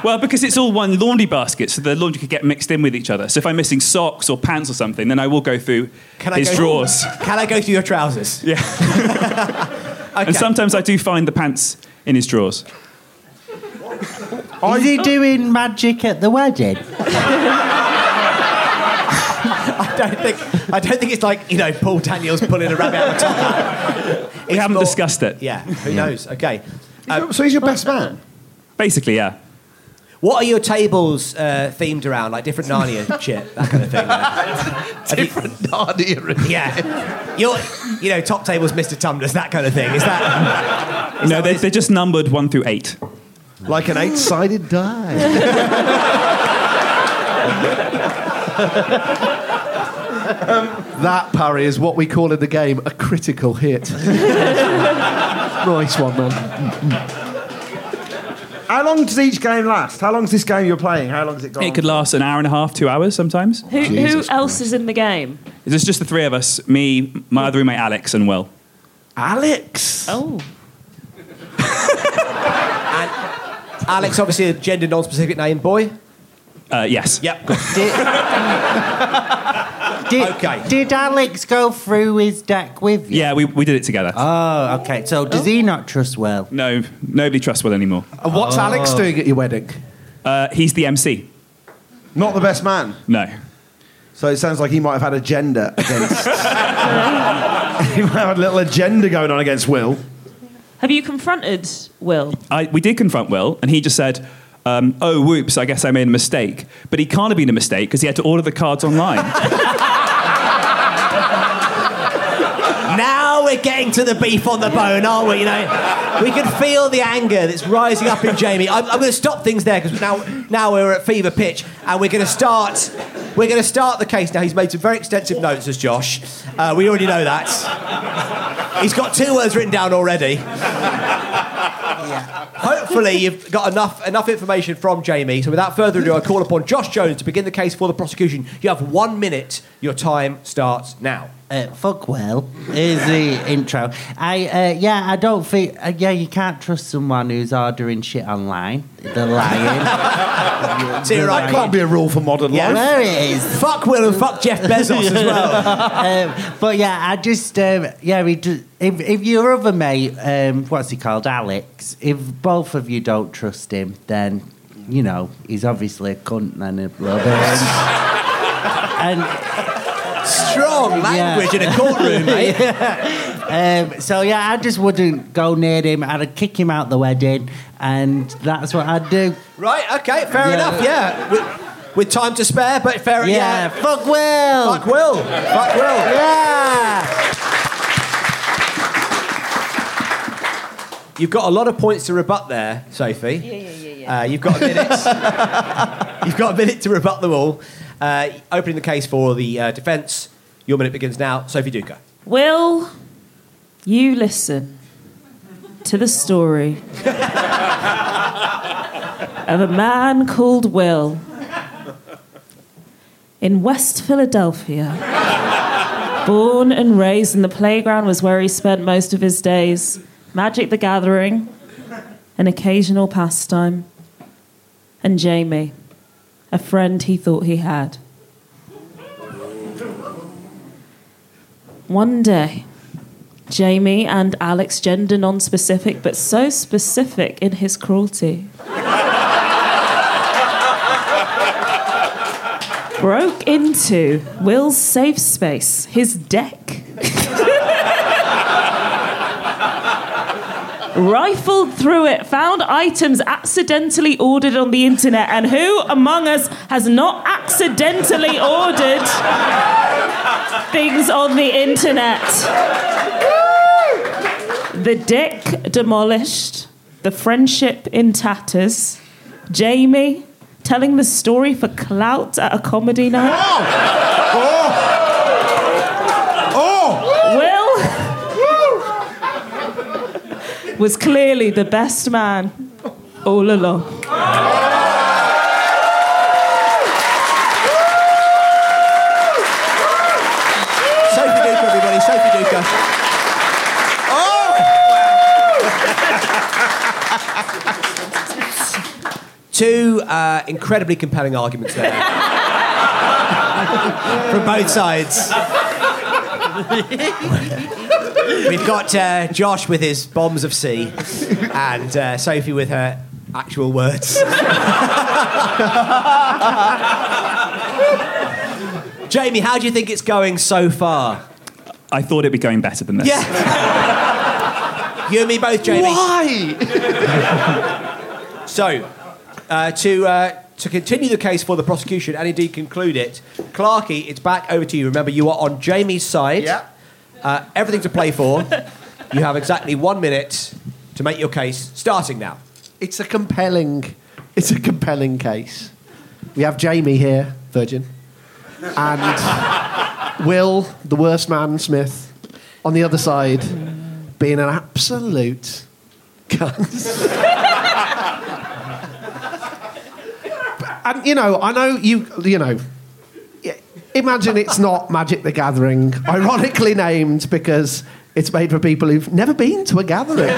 well, because it's all one laundry basket, so the laundry could get mixed in with each other. So if I'm missing socks or pants or something, then I will go through Can I his go- drawers. Can I go through your trousers? Yeah. Okay. And sometimes I do find the pants in his drawers. Is he doing magic at the wedding? I don't think I don't think it's like you know Paul Daniels pulling a rabbit out of a top hat. We haven't discussed it. Yeah, who knows? Okay. Uh, so he's your best man? Basically, yeah. What are your tables uh, themed around? Like different Narnia shit, that kind of thing. Have you- different Narnia. yeah, your you know top tables, Mr. Tumblers, that kind of thing. Is that? no, they, they're just numbered one through eight. Like an eight-sided die. That parry is what we call in the game a critical hit. nice one, man. How long does each game last? How long is this game you're playing? How long's it gone? It could last an hour and a half, two hours sometimes. Who, who else is in the game? Is this just the three of us me, my other roommate Alex, and Will. Alex. Oh. Alex, obviously a gender non-specific name, boy. Uh, yes. Yep. Good. Did, Okay. Did Alex go through his deck with you? Yeah, we, we did it together. Oh, okay. So does he not trust Will? No, nobody trusts Will anymore. And what's Oh. Alex doing at your wedding? Uh, he's the MC. Not the best man. No. So it sounds like he might have had agenda against. he might have had a little agenda going on against Will. Have you confronted Will? I, we did confront Will, and he just said, um, "Oh, whoops! I guess I made a mistake." But he can't have been a mistake because he had to order the cards online. Now we're getting to the beef on the bone, aren't we? You know, we can feel the anger that's rising up in Jamie. I'm, I'm going to stop things there because now, now we're at fever pitch, and we're going to start. We're going to start the case now. He's made some very extensive notes, as Josh. Uh, we already know that. He's got two words written down already. Yeah. Hopefully, you've got enough enough information from Jamie. So, without further ado, I call upon Josh Jones to begin the case for the prosecution. You have one minute. Your time starts now. Uh, fuck Will. is the intro. I uh, yeah, I don't think uh, yeah, you can't trust someone who's ordering shit online. They're lying. Right. That can't be a rule for modern Yeah. life. There it is. Fuck Will and fuck Jeff Bezos as well. um, but yeah, I just um, yeah, we just, if if your other mate, um, what's he called, Alex, if both of you don't trust him, then you know he's obviously a cunt and a little bit. and Strong language in a courtroom, mate. um, so yeah, I just wouldn't go near him. I'd kick him out the wedding, and that's what I'd do. Right, okay, fair Yeah. enough, yeah. With, with time to spare, but fair Yeah, yeah. fuck Will. Fuck Will. Fuck Will. Yeah. You've got a lot of points to rebut there, Sophie. Yeah, yeah, yeah. yeah. Uh, you've got a minute. you've got a minute to rebut them all. Uh, opening the case for the uh, defence. Your minute begins now. Sophie Duker. Will you listen to the story of a man called Will in West Philadelphia? Born and raised in the playground was where he spent most of his days. Magic the Gathering, an occasional pastime, and Jamie, a friend he thought he had. One day, Jamie and Alex, gender non specific, but so specific in his cruelty, broke into Will's safe space, his deck. Rifled through it, found items accidentally ordered on the internet, and who among us has not accidentally ordered things on the internet? The deck demolished, the friendship in tatters, Jamie telling the story for clout at a comedy night. Will was clearly the best man all along. Sophie Duker, everybody. Sophie Duker. Two uh, incredibly compelling arguments there. From both sides. We've got uh, Josh with his bombs of sea and uh, Sophie with her actual words. Jamie, how do you think it's going so far? I thought it'd be going better than this. Yeah. you and me both, Jamie. Why? So, uh, to uh, to continue the case for the prosecution and indeed conclude it, Clarky, it's back over to you. Remember, you are on Jamie's side. Yeah. Uh, everything to play for. you have exactly one minute to make your case, starting now. It's a compelling, it's a compelling case. We have Jamie here, Virgin, and Will, the worst man, Smith, on the other side, being an absolute cunt. and you know, I know you. You know, imagine it's not Magic the Gathering, ironically named because it's made for people who've never been to a gathering.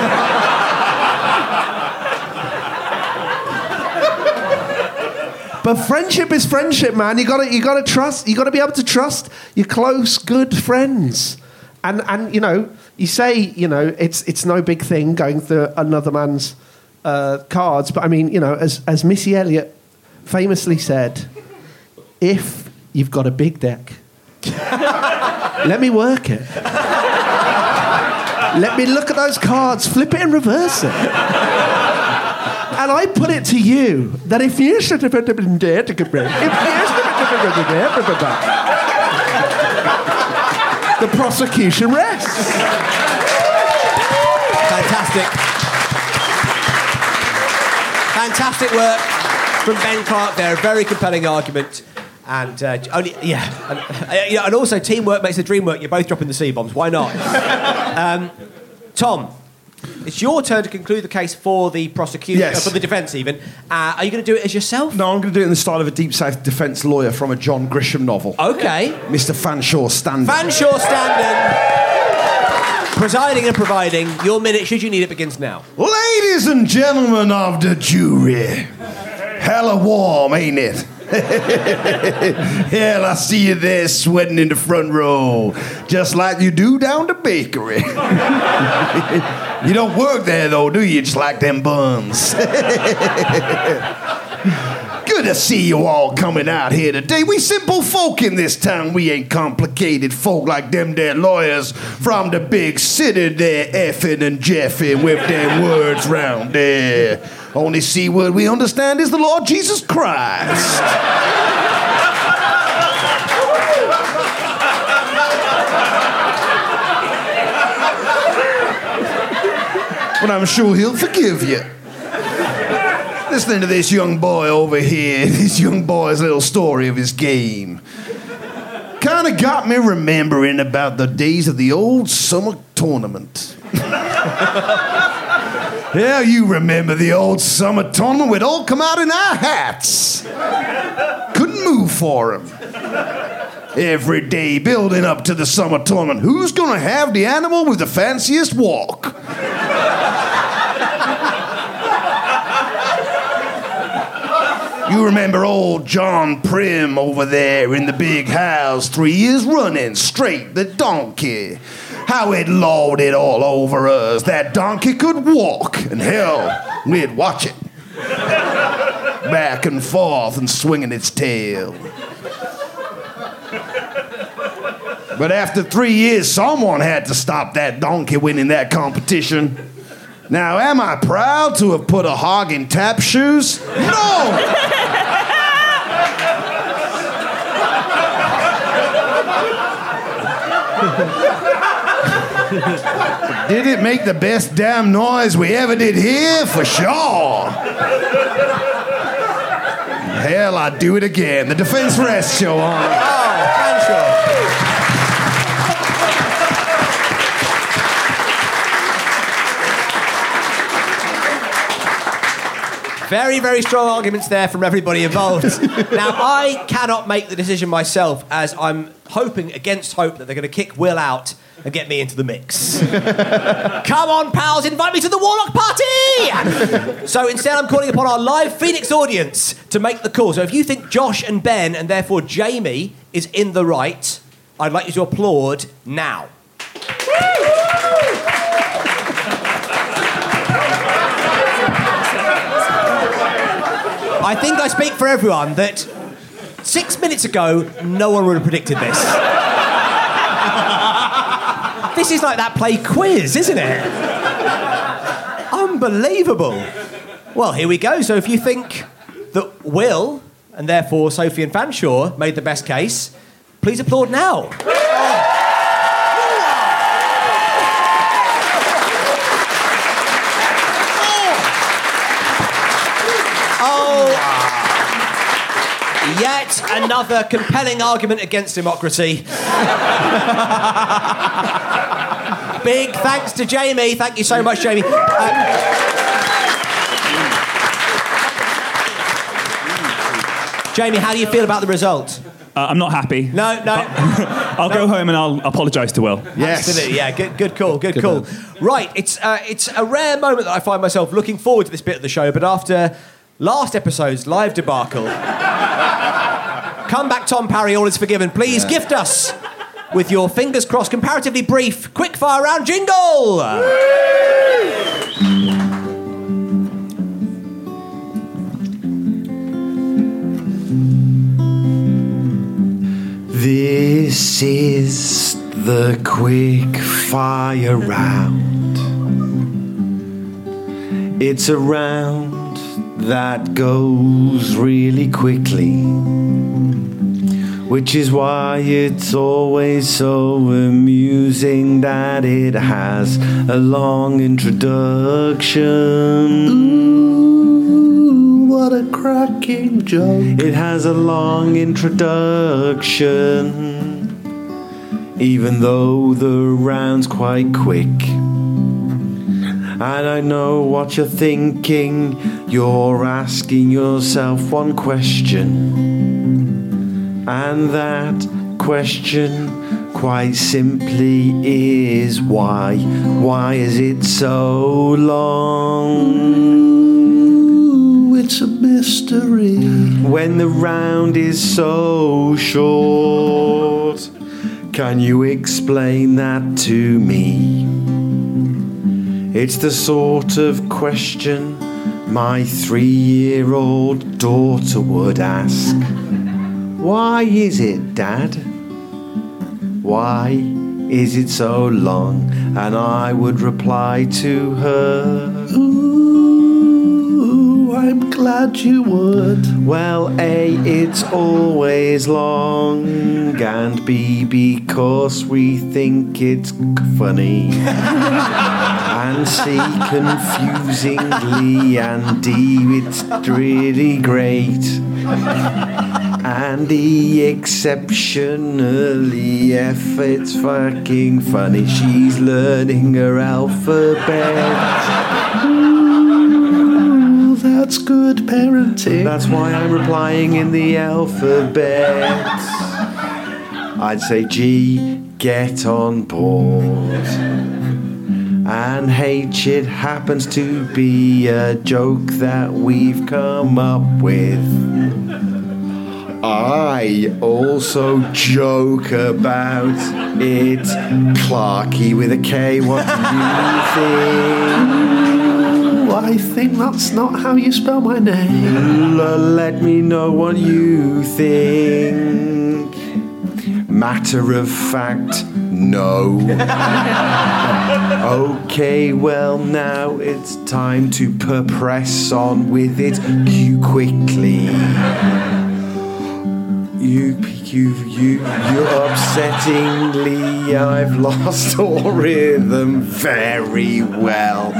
But friendship is friendship, man. You gotta, you gotta trust. You gotta be able to trust your close, good friends. And and you know, you say, you know, it's it's no big thing going through another man's uh, cards. But I mean, you know, as as Missy Elliott famously said, if you've got a big deck, let me work it. Let me look at those cards, flip it and reverse it. And I put it to you that if you should have been dead to get if the prosecution rests. Fantastic. Fantastic work from Ben Clark there. A very compelling argument. And uh, only, yeah, and, uh, and also teamwork makes the dream work. You're both dropping the C bombs. Why not? um, Tom, it's your turn to conclude the case for the prosecution, Yes. uh, for the defence. Even, uh, are you going to do it as yourself? No, I'm going to do it in the style of a Deep South defence lawyer from a John Grisham novel. Okay. Mr. Fanshawe Standard. Fanshawe Standen, presiding and providing. Your minute, should you need it, begins now. Ladies and gentlemen of the jury, hella warm, ain't it? Hell, I see you there sweating in the front row, just like you do down the bakery. you don't work there though, do you? Just like them buns. Good to see you all coming out here today. We simple folk in this town. We ain't complicated folk like them there lawyers from the big city there effing and jeffing with them words round there. Only see word we understand is the Lord Jesus Christ. but I'm sure he'll forgive you. Listening to this young boy over here, this young boy's little story of his game, kind of got me remembering about the days of the old summer tournament. yeah, you remember the old summer tournament? We'd all come out in our hats. Couldn't move for 'em. Every day building up to the summer tournament. Who's gonna have the animal with the fanciest walk? You remember old John Prim over there in the big house, three years running, straight the donkey. How it lawed it all over us. That donkey could walk, and hell, we'd watch it. Back and forth and swinging its tail. But after three years, someone had to stop that donkey winning that competition. Now, am I proud to have put a hog in tap shoes? No! did it make the best damn noise we ever did here? For sure. Hell, I'd do it again. The Defense Rest Show on. Very, very strong arguments there from everybody involved. now, I cannot make the decision myself, as I'm hoping against hope that they're going to kick Will out and get me into the mix. Come on, pals, invite me to the Warlock Party! so instead, I'm calling upon our live Phoenix audience to make the call. So if you think Josh and Ben, and therefore Jamie, is in the right, I'd like you to applaud now. I think I speak for everyone that six minutes ago, no one would have predicted this. this is like that play quiz, isn't it? Unbelievable. Well, here we go. So if you think that Will, and therefore Sophie and Fanshawe, made the best case, please applaud now. Oh, yet another compelling argument against democracy. Big thanks to Jamie. Thank you so much, Jamie. Um, Jamie, how do you feel about the result? Uh, I'm not happy. No, no. I'll go home and I'll apologise to Will. Absolutely, yeah. Good, good call. Good, call. Right, it's uh, it's a rare moment that I find myself looking forward to this bit of the show, but after last episode's live debacle, come back, Tom Parry. All is forgiven. Please gift us with your fingers crossed, comparatively brief, quick fire round jingle. This is the quick fire round. It's a round that goes really quickly, which is why it's always so amusing that it has a long introduction. Ooh, what a cracking joke! It has a long introduction even though the round's quite quick. And I know what you're thinking. You're asking yourself one question. And that question, quite simply, is why? Why is it so long? It's a mystery. When the round is so short. Can you explain that to me? It's the sort of question my three year old daughter would ask. Why is it, Dad? Why is it so long? And I would reply to her. Ooh, I'm glad you would. Well, A, it's always long, and B, because we think it's funny. and C, confusingly, and D, it's really great. And E, exceptionally, F, it's fucking funny. She's learning her alphabet. Ooh, that's good parenting. That's why I'm replying in the alphabet. I'd say G, get on board. And H, it happens to be a joke that we've come up with. I also joke about it. Clarky with a K, what do you think? I think that's not how you spell my name. Let me know what you think. Matter of fact, no. okay, well, now it's time to press on with it. You quickly. You, you, you, you upsettingly, I've lost all rhythm very well.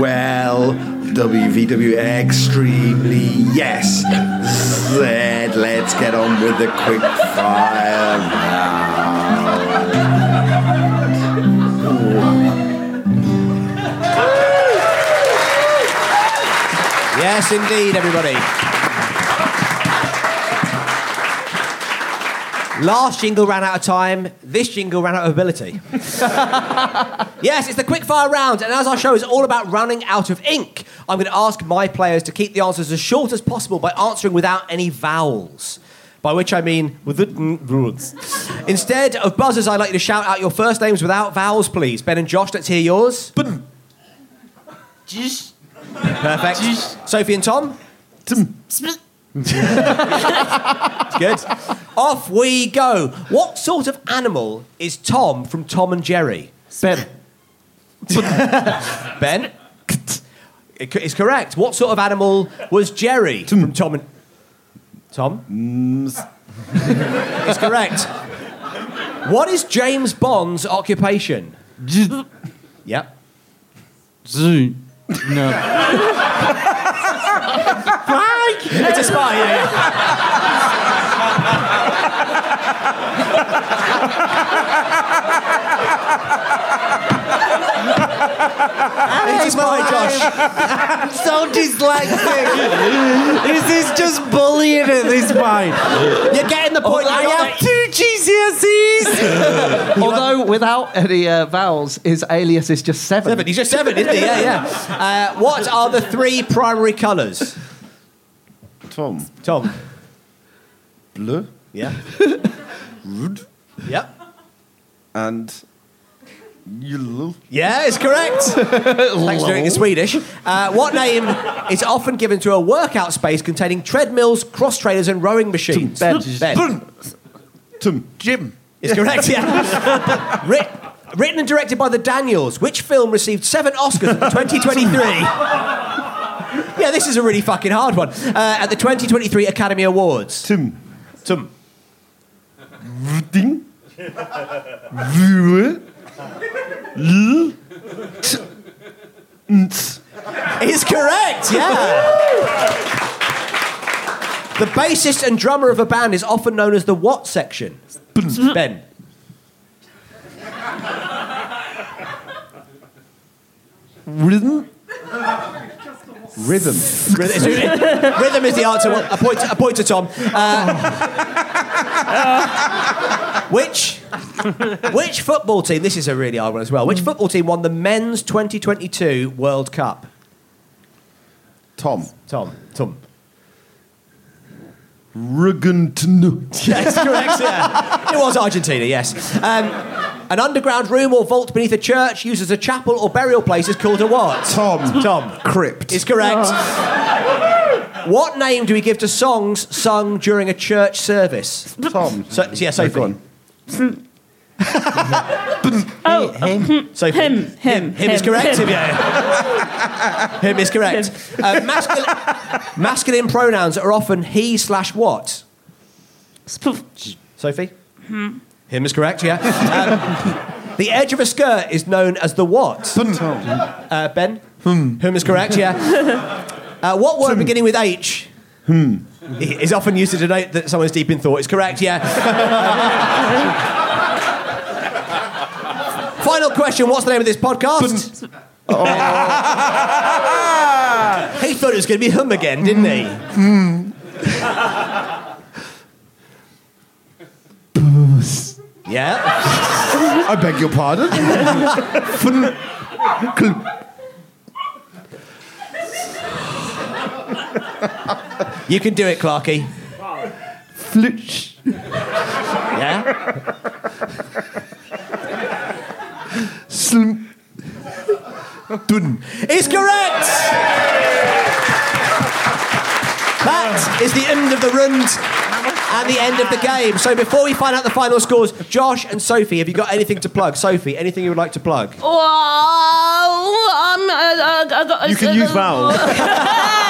Well, WVW extremely, yes. Z, let's get on with the quick fire Yes, indeed, everybody. Last jingle ran out of time. This jingle ran out of ability. yes, it's the quickfire round, and as our show is all about running out of ink, I'm going to ask my players to keep the answers as short as possible by answering without any vowels. By which I mean with the words. Instead of buzzers, I'd like you to shout out your first names without vowels, please. Ben and Josh, let's hear yours. Perfect. Sophie and Tom. It's good. Off we go. What sort of animal is Tom from Tom and Jerry? Ben. ben? It It's correct. What sort of animal was Jerry from Tom and Tom? it's correct. What is James Bond's occupation? yep. Zoo. No. It's a spy, yeah, It's mine, Josh. I'm so dyslexic. this is just bullying at this point. You're getting the point. Oh, I without any uh, vowels, his alias is just seven. Seven. He's just seven, isn't he? Yeah, yeah. Uh, what are the three primary colours? Tom. Tom. Blue. Yeah. Red. Yep. And yellow. Yeah, it's correct. Thanks for doing it in Swedish. Uh, what name is often given to a workout space containing treadmills, cross trainers, and rowing machines? Ben. Ben. Tim. Jim. It's correct, yeah. Writ- written and directed by the Daniels, which film received seven Oscars at the 2023? yeah, this is a really fucking hard one. Uh, at the 2023 Academy Awards. Tim. Tim. Ding. Vue. L. T. Nt. Is correct, yeah. The bassist and drummer of a band is often known as the what section? Ben. Rhythm. Rhythm. Rhythm, rhythm is the answer. Well, a point, a point to Tom. Uh, which, which football team? This is a really hard one as well. Which football team won the men's 2022 World Cup? Tom. Tom. Tom. Rugantno. Yes, correct. Yeah. It was Argentina. Yes. Um, an underground room or vault beneath a church used as a chapel or burial place is called a what? Tom. Tom. Crypt. Is correct. What name do we give to songs sung during a church service? Tom. So, yeah, Sophie. Go on. Oh, Him. Sophie. him, him, Him is correct. Him, yeah. Him is correct. Uh, masculine, masculine pronouns are often he slash what? Sophie? Him is correct, yeah. Um, the edge of a skirt is known as the what? Uh, ben? Whom is correct, yeah. Uh, what word beginning with H? Hmm. Is often used to denote that someone's deep in thought. Is correct, yeah. Final question What's the name of this podcast? he thought it was going to be hum again, didn't he? Hmm. Yeah. I beg your pardon. You can do it, Clarky. Flitch. Yeah? Slim. Dun. Is correct! That is the end of the rund and the end of the game. So before we find out the final scores, Josh and Sophie, have you got anything to plug? Sophie, anything you would like to plug? Oh, um, uh, uh, I got- You can use vowels.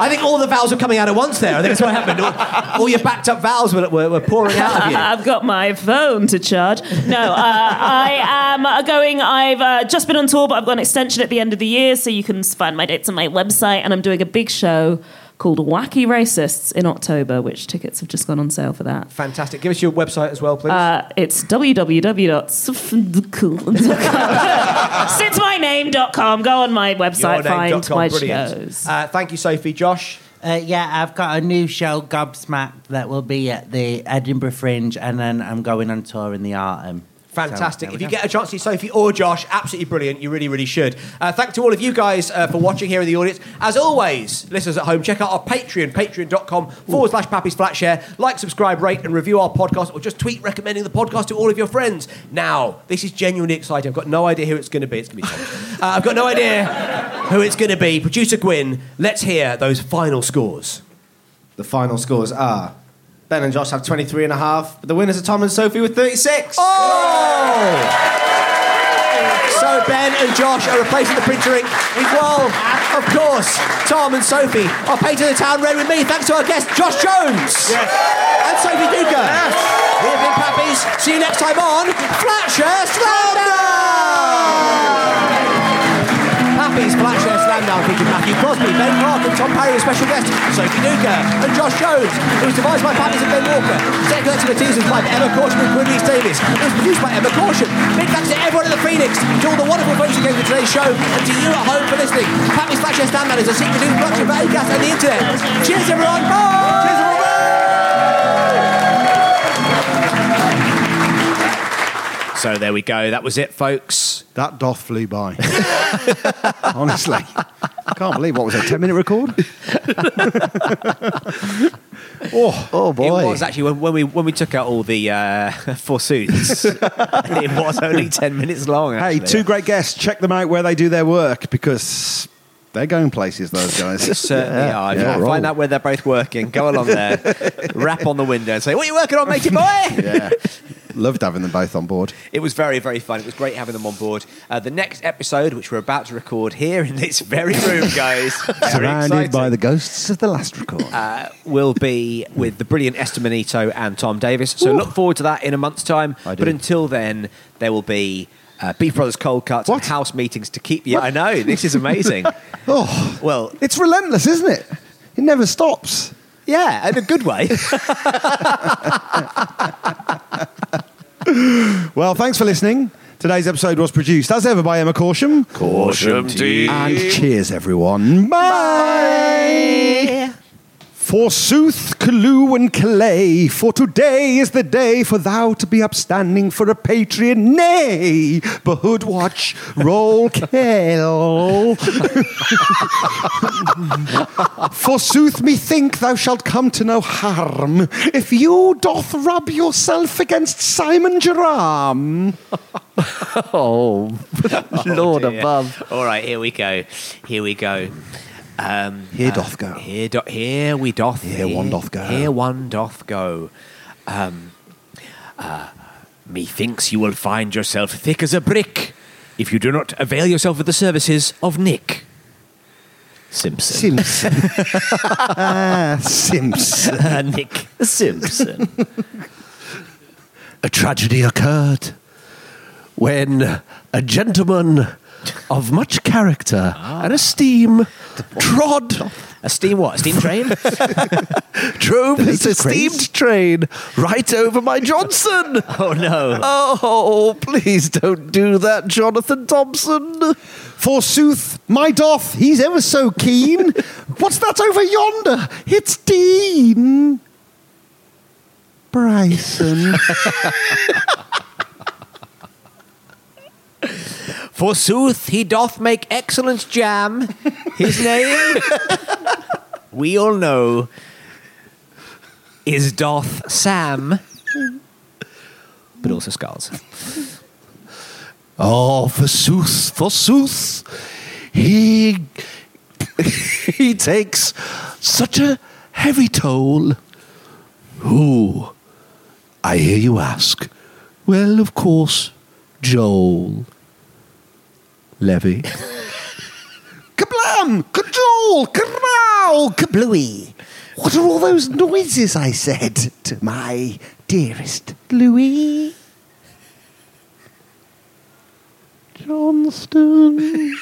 I think all the vowels were coming out at once there. I think that's what happened. All, all your backed up vowels were, were, were pouring out of you. I've got my phone to charge. No, uh, I am going. I've uh, just been on tour, but I've got an extension at the end of the year, so you can find my dates on my website. And I'm doing a big show called Wacky Racists in October, which tickets have just gone on sale for that. Fantastic. Give us your website as well, please. Uh, it's www.sitsmyname.com. Go on my website, find Yourname.com. my Brilliant. shows. Uh, thank you, Sophie. Josh? Uh, yeah, I've got a new show, Gobsmacked, that will be at the Edinburgh Fringe, and then I'm going on tour in the autumn. Fantastic. So, if you we get a chance to see Sophie or Josh, absolutely brilliant. You really, really should. Uh, thank to all of you guys uh, for watching here in the audience. As always, listeners at home, check out our Patreon, patreon.com forward slash Pappy's Flatshare. Like, subscribe, rate, and review our podcast, or just tweet recommending the podcast to all of your friends. Now, this is genuinely exciting. I've got no idea who it's going to be. It's going to be uh, I've got no idea who it's going to be. Producer Gwyn, let's hear those final scores. The final scores are Ben and Josh have 23 and a half, but the winners are Tom and Sophie with 36. Oh! So Ben and Josh are replacing the printer ink with, well, of course, Tom and Sophie are painting the town red with me, thanks to our guest, Josh Jones. And Sophie Duker. We have been Pappy's. See you next time on Flatshare Slam Ben Clark, and Tom as special guests, Sophie Duker, and Josh Jones. It was devised by Pappy's and Ben Walker. Set expertise was by Emma Corsham and Quinn Davis. It was produced by Emma Corsham. Big thanks to everyone at the Phoenix, to all the wonderful folks who came to today's show, and to you at home for listening. Pappy's Flash Stand Man is a secret news production for Acast and the internet. Cheers, everyone. Bye. Cheers, So there we go. That was it, folks. That doth flew by. Honestly. I can't believe what was it, 10 minute record? oh, oh boy. It was actually when, when we when we took out all the uh, forsooths. it was only ten minutes long. Hey, two great guests. Check them out where they do their work because they're going places, those guys. They certainly are. If you find out where they're both working, go along there, rap on the window, and say, "What are you working on, matey boy?" yeah. Loved having them both on board. It was very, very fun. It was great having them on board. Uh, the next episode, which we're about to record here in this very room, guys, Surrounded by the ghosts of the last record. uh, will be with the brilliant Esther Manito and Tom Davis. So look forward to that in a month's time. But until then, there will be uh, Beef Brothers cold cuts and house meetings to keep you. I know this is amazing. oh, well, it's relentless, isn't it? It never stops. Yeah, in a good way. well, thanks for listening. Today's episode was produced, as ever, by Emma Corsham. Corsham tea. And cheers, everyone. Bye. Forsooth, Calloo and Calais, for today is the day for thou to be upstanding for a patriot. Nay, but watch, roll kill. Forsooth, methink thou shalt come to no harm if you doth rub yourself against Simon Jerome. Oh, oh, Lord dear. above. All right, here we go. Here we go. Um, Here doth go. Here, do, here we doth. Here one doth go. Here one doth go. Um, uh, methinks you will find yourself thick as a brick if you do not avail yourself of the services of Nick Simpson. Simpson. ah, Simpson. Uh, Nick Simpson. a tragedy occurred when a gentleman of much character and esteem trod a steam what? A steam train? drove his latest esteemed craze? train right over my Johnson. Oh no! Oh, please don't do that, Jonathan Thompson. Forsooth, my doth, he's ever so keen. What's that over yonder? It's Dean. Bryson. Forsooth, he doth make excellent jam. His name, we all know, is Doth Sam, but also Skulls. Oh, forsooth, forsooth, he he takes such a heavy toll. Who? I hear you ask. Well, of course, Joel. Levy. Kablam! Cajole! Karow! Kablooey! What are all those noises I said to my dearest Louis? Johnston.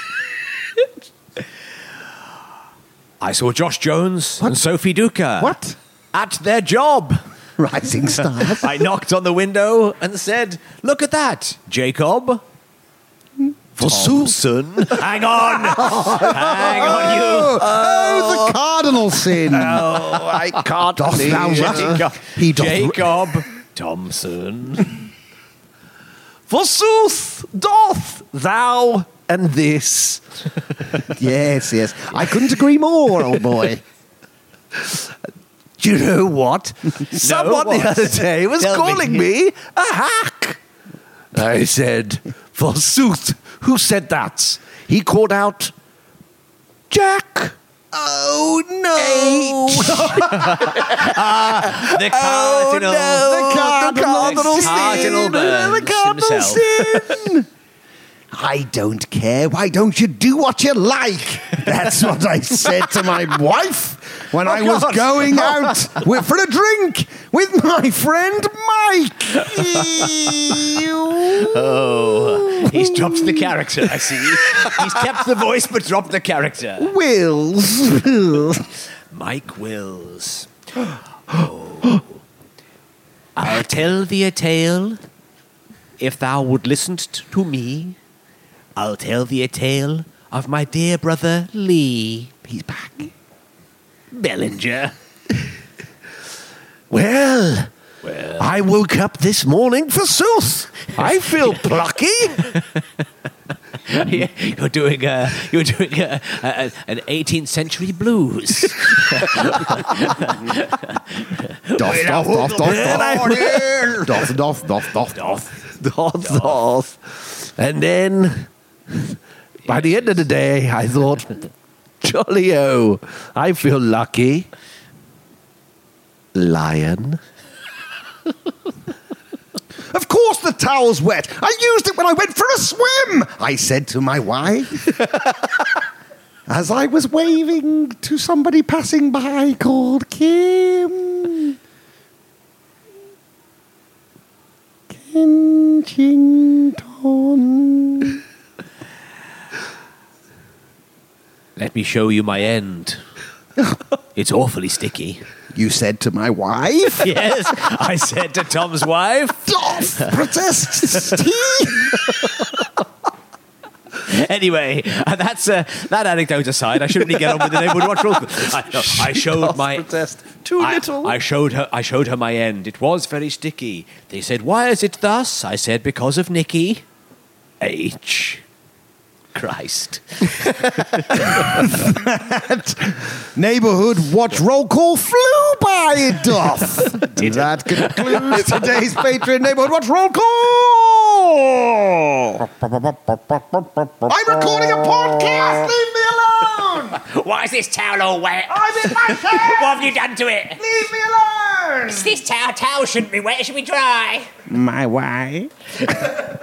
I saw Josh Jones and Sophie Duker. What? At their job. Rising stars. I knocked on the window and said, Look at that, Jacob. Thompson. Hang on. Hang on, you. Oh, oh the oh. cardinal sin. Oh, I can't Doth believe thou it. rat- Jacob, He doth- Jacob Thompson. Forsooth, doth thou and this. yes, yes. I couldn't agree more, old boy. Do you know what? Someone what? the other day was Tell me. calling me a hack. I said, Forsooth, who said that? He called out, Jack. Oh no! the oh, cardinal. the cardinal, Cardinal sin. Burns the cardinal himself. sin. I don't care. Why don't you do what you like? That's what I said to my wife. when Oh, I was going out with, for a drink with my friend Mike. Oh, he's dropped the character, I see. He's kept the voice but dropped the character. Wills. Mike Wills. Oh. I'll tell thee a tale. If thou would listen to me, I'll tell thee a tale of my dear brother Lee. He's back. Bellinger. Well, well, I woke up this morning forsooth. I feel plucky. Yeah, you're doing a, you're doing a, a, an 18th century blues. Doff, doff, doff, doff, doff. Doff, doff, doff, doff, doff. Doth, doth. And then, by the end of the day, I thought, jolly oh, I feel lucky. Lion. Of course the towel's wet. I used it when I went for a swim, I said to my wife. As I was waving to somebody passing by called Kim. Kensington. Let me show you my end. It's awfully sticky. You said to my wife? yes, I said to Tom's wife. Protests tea. Anyway, uh, that's uh, that anecdote aside. I shouldn't really get on with the neighborhood watch roll. I, no, I showed my Too I, little. I showed her. I showed her my end. It was very sticky. They said, "Why is it thus?" I said, "Because of Nikki." H. Christ. Neighborhood watch roll call flew by it doth. that concludes today's Patreon Neighborhood Watch roll call. I'm recording a podcast. Leave me alone. Why is this towel all wet? I'm in my chair. what have you done to it? Leave me alone. It's this towel. Towel shouldn't be wet. It should be dry. My wife.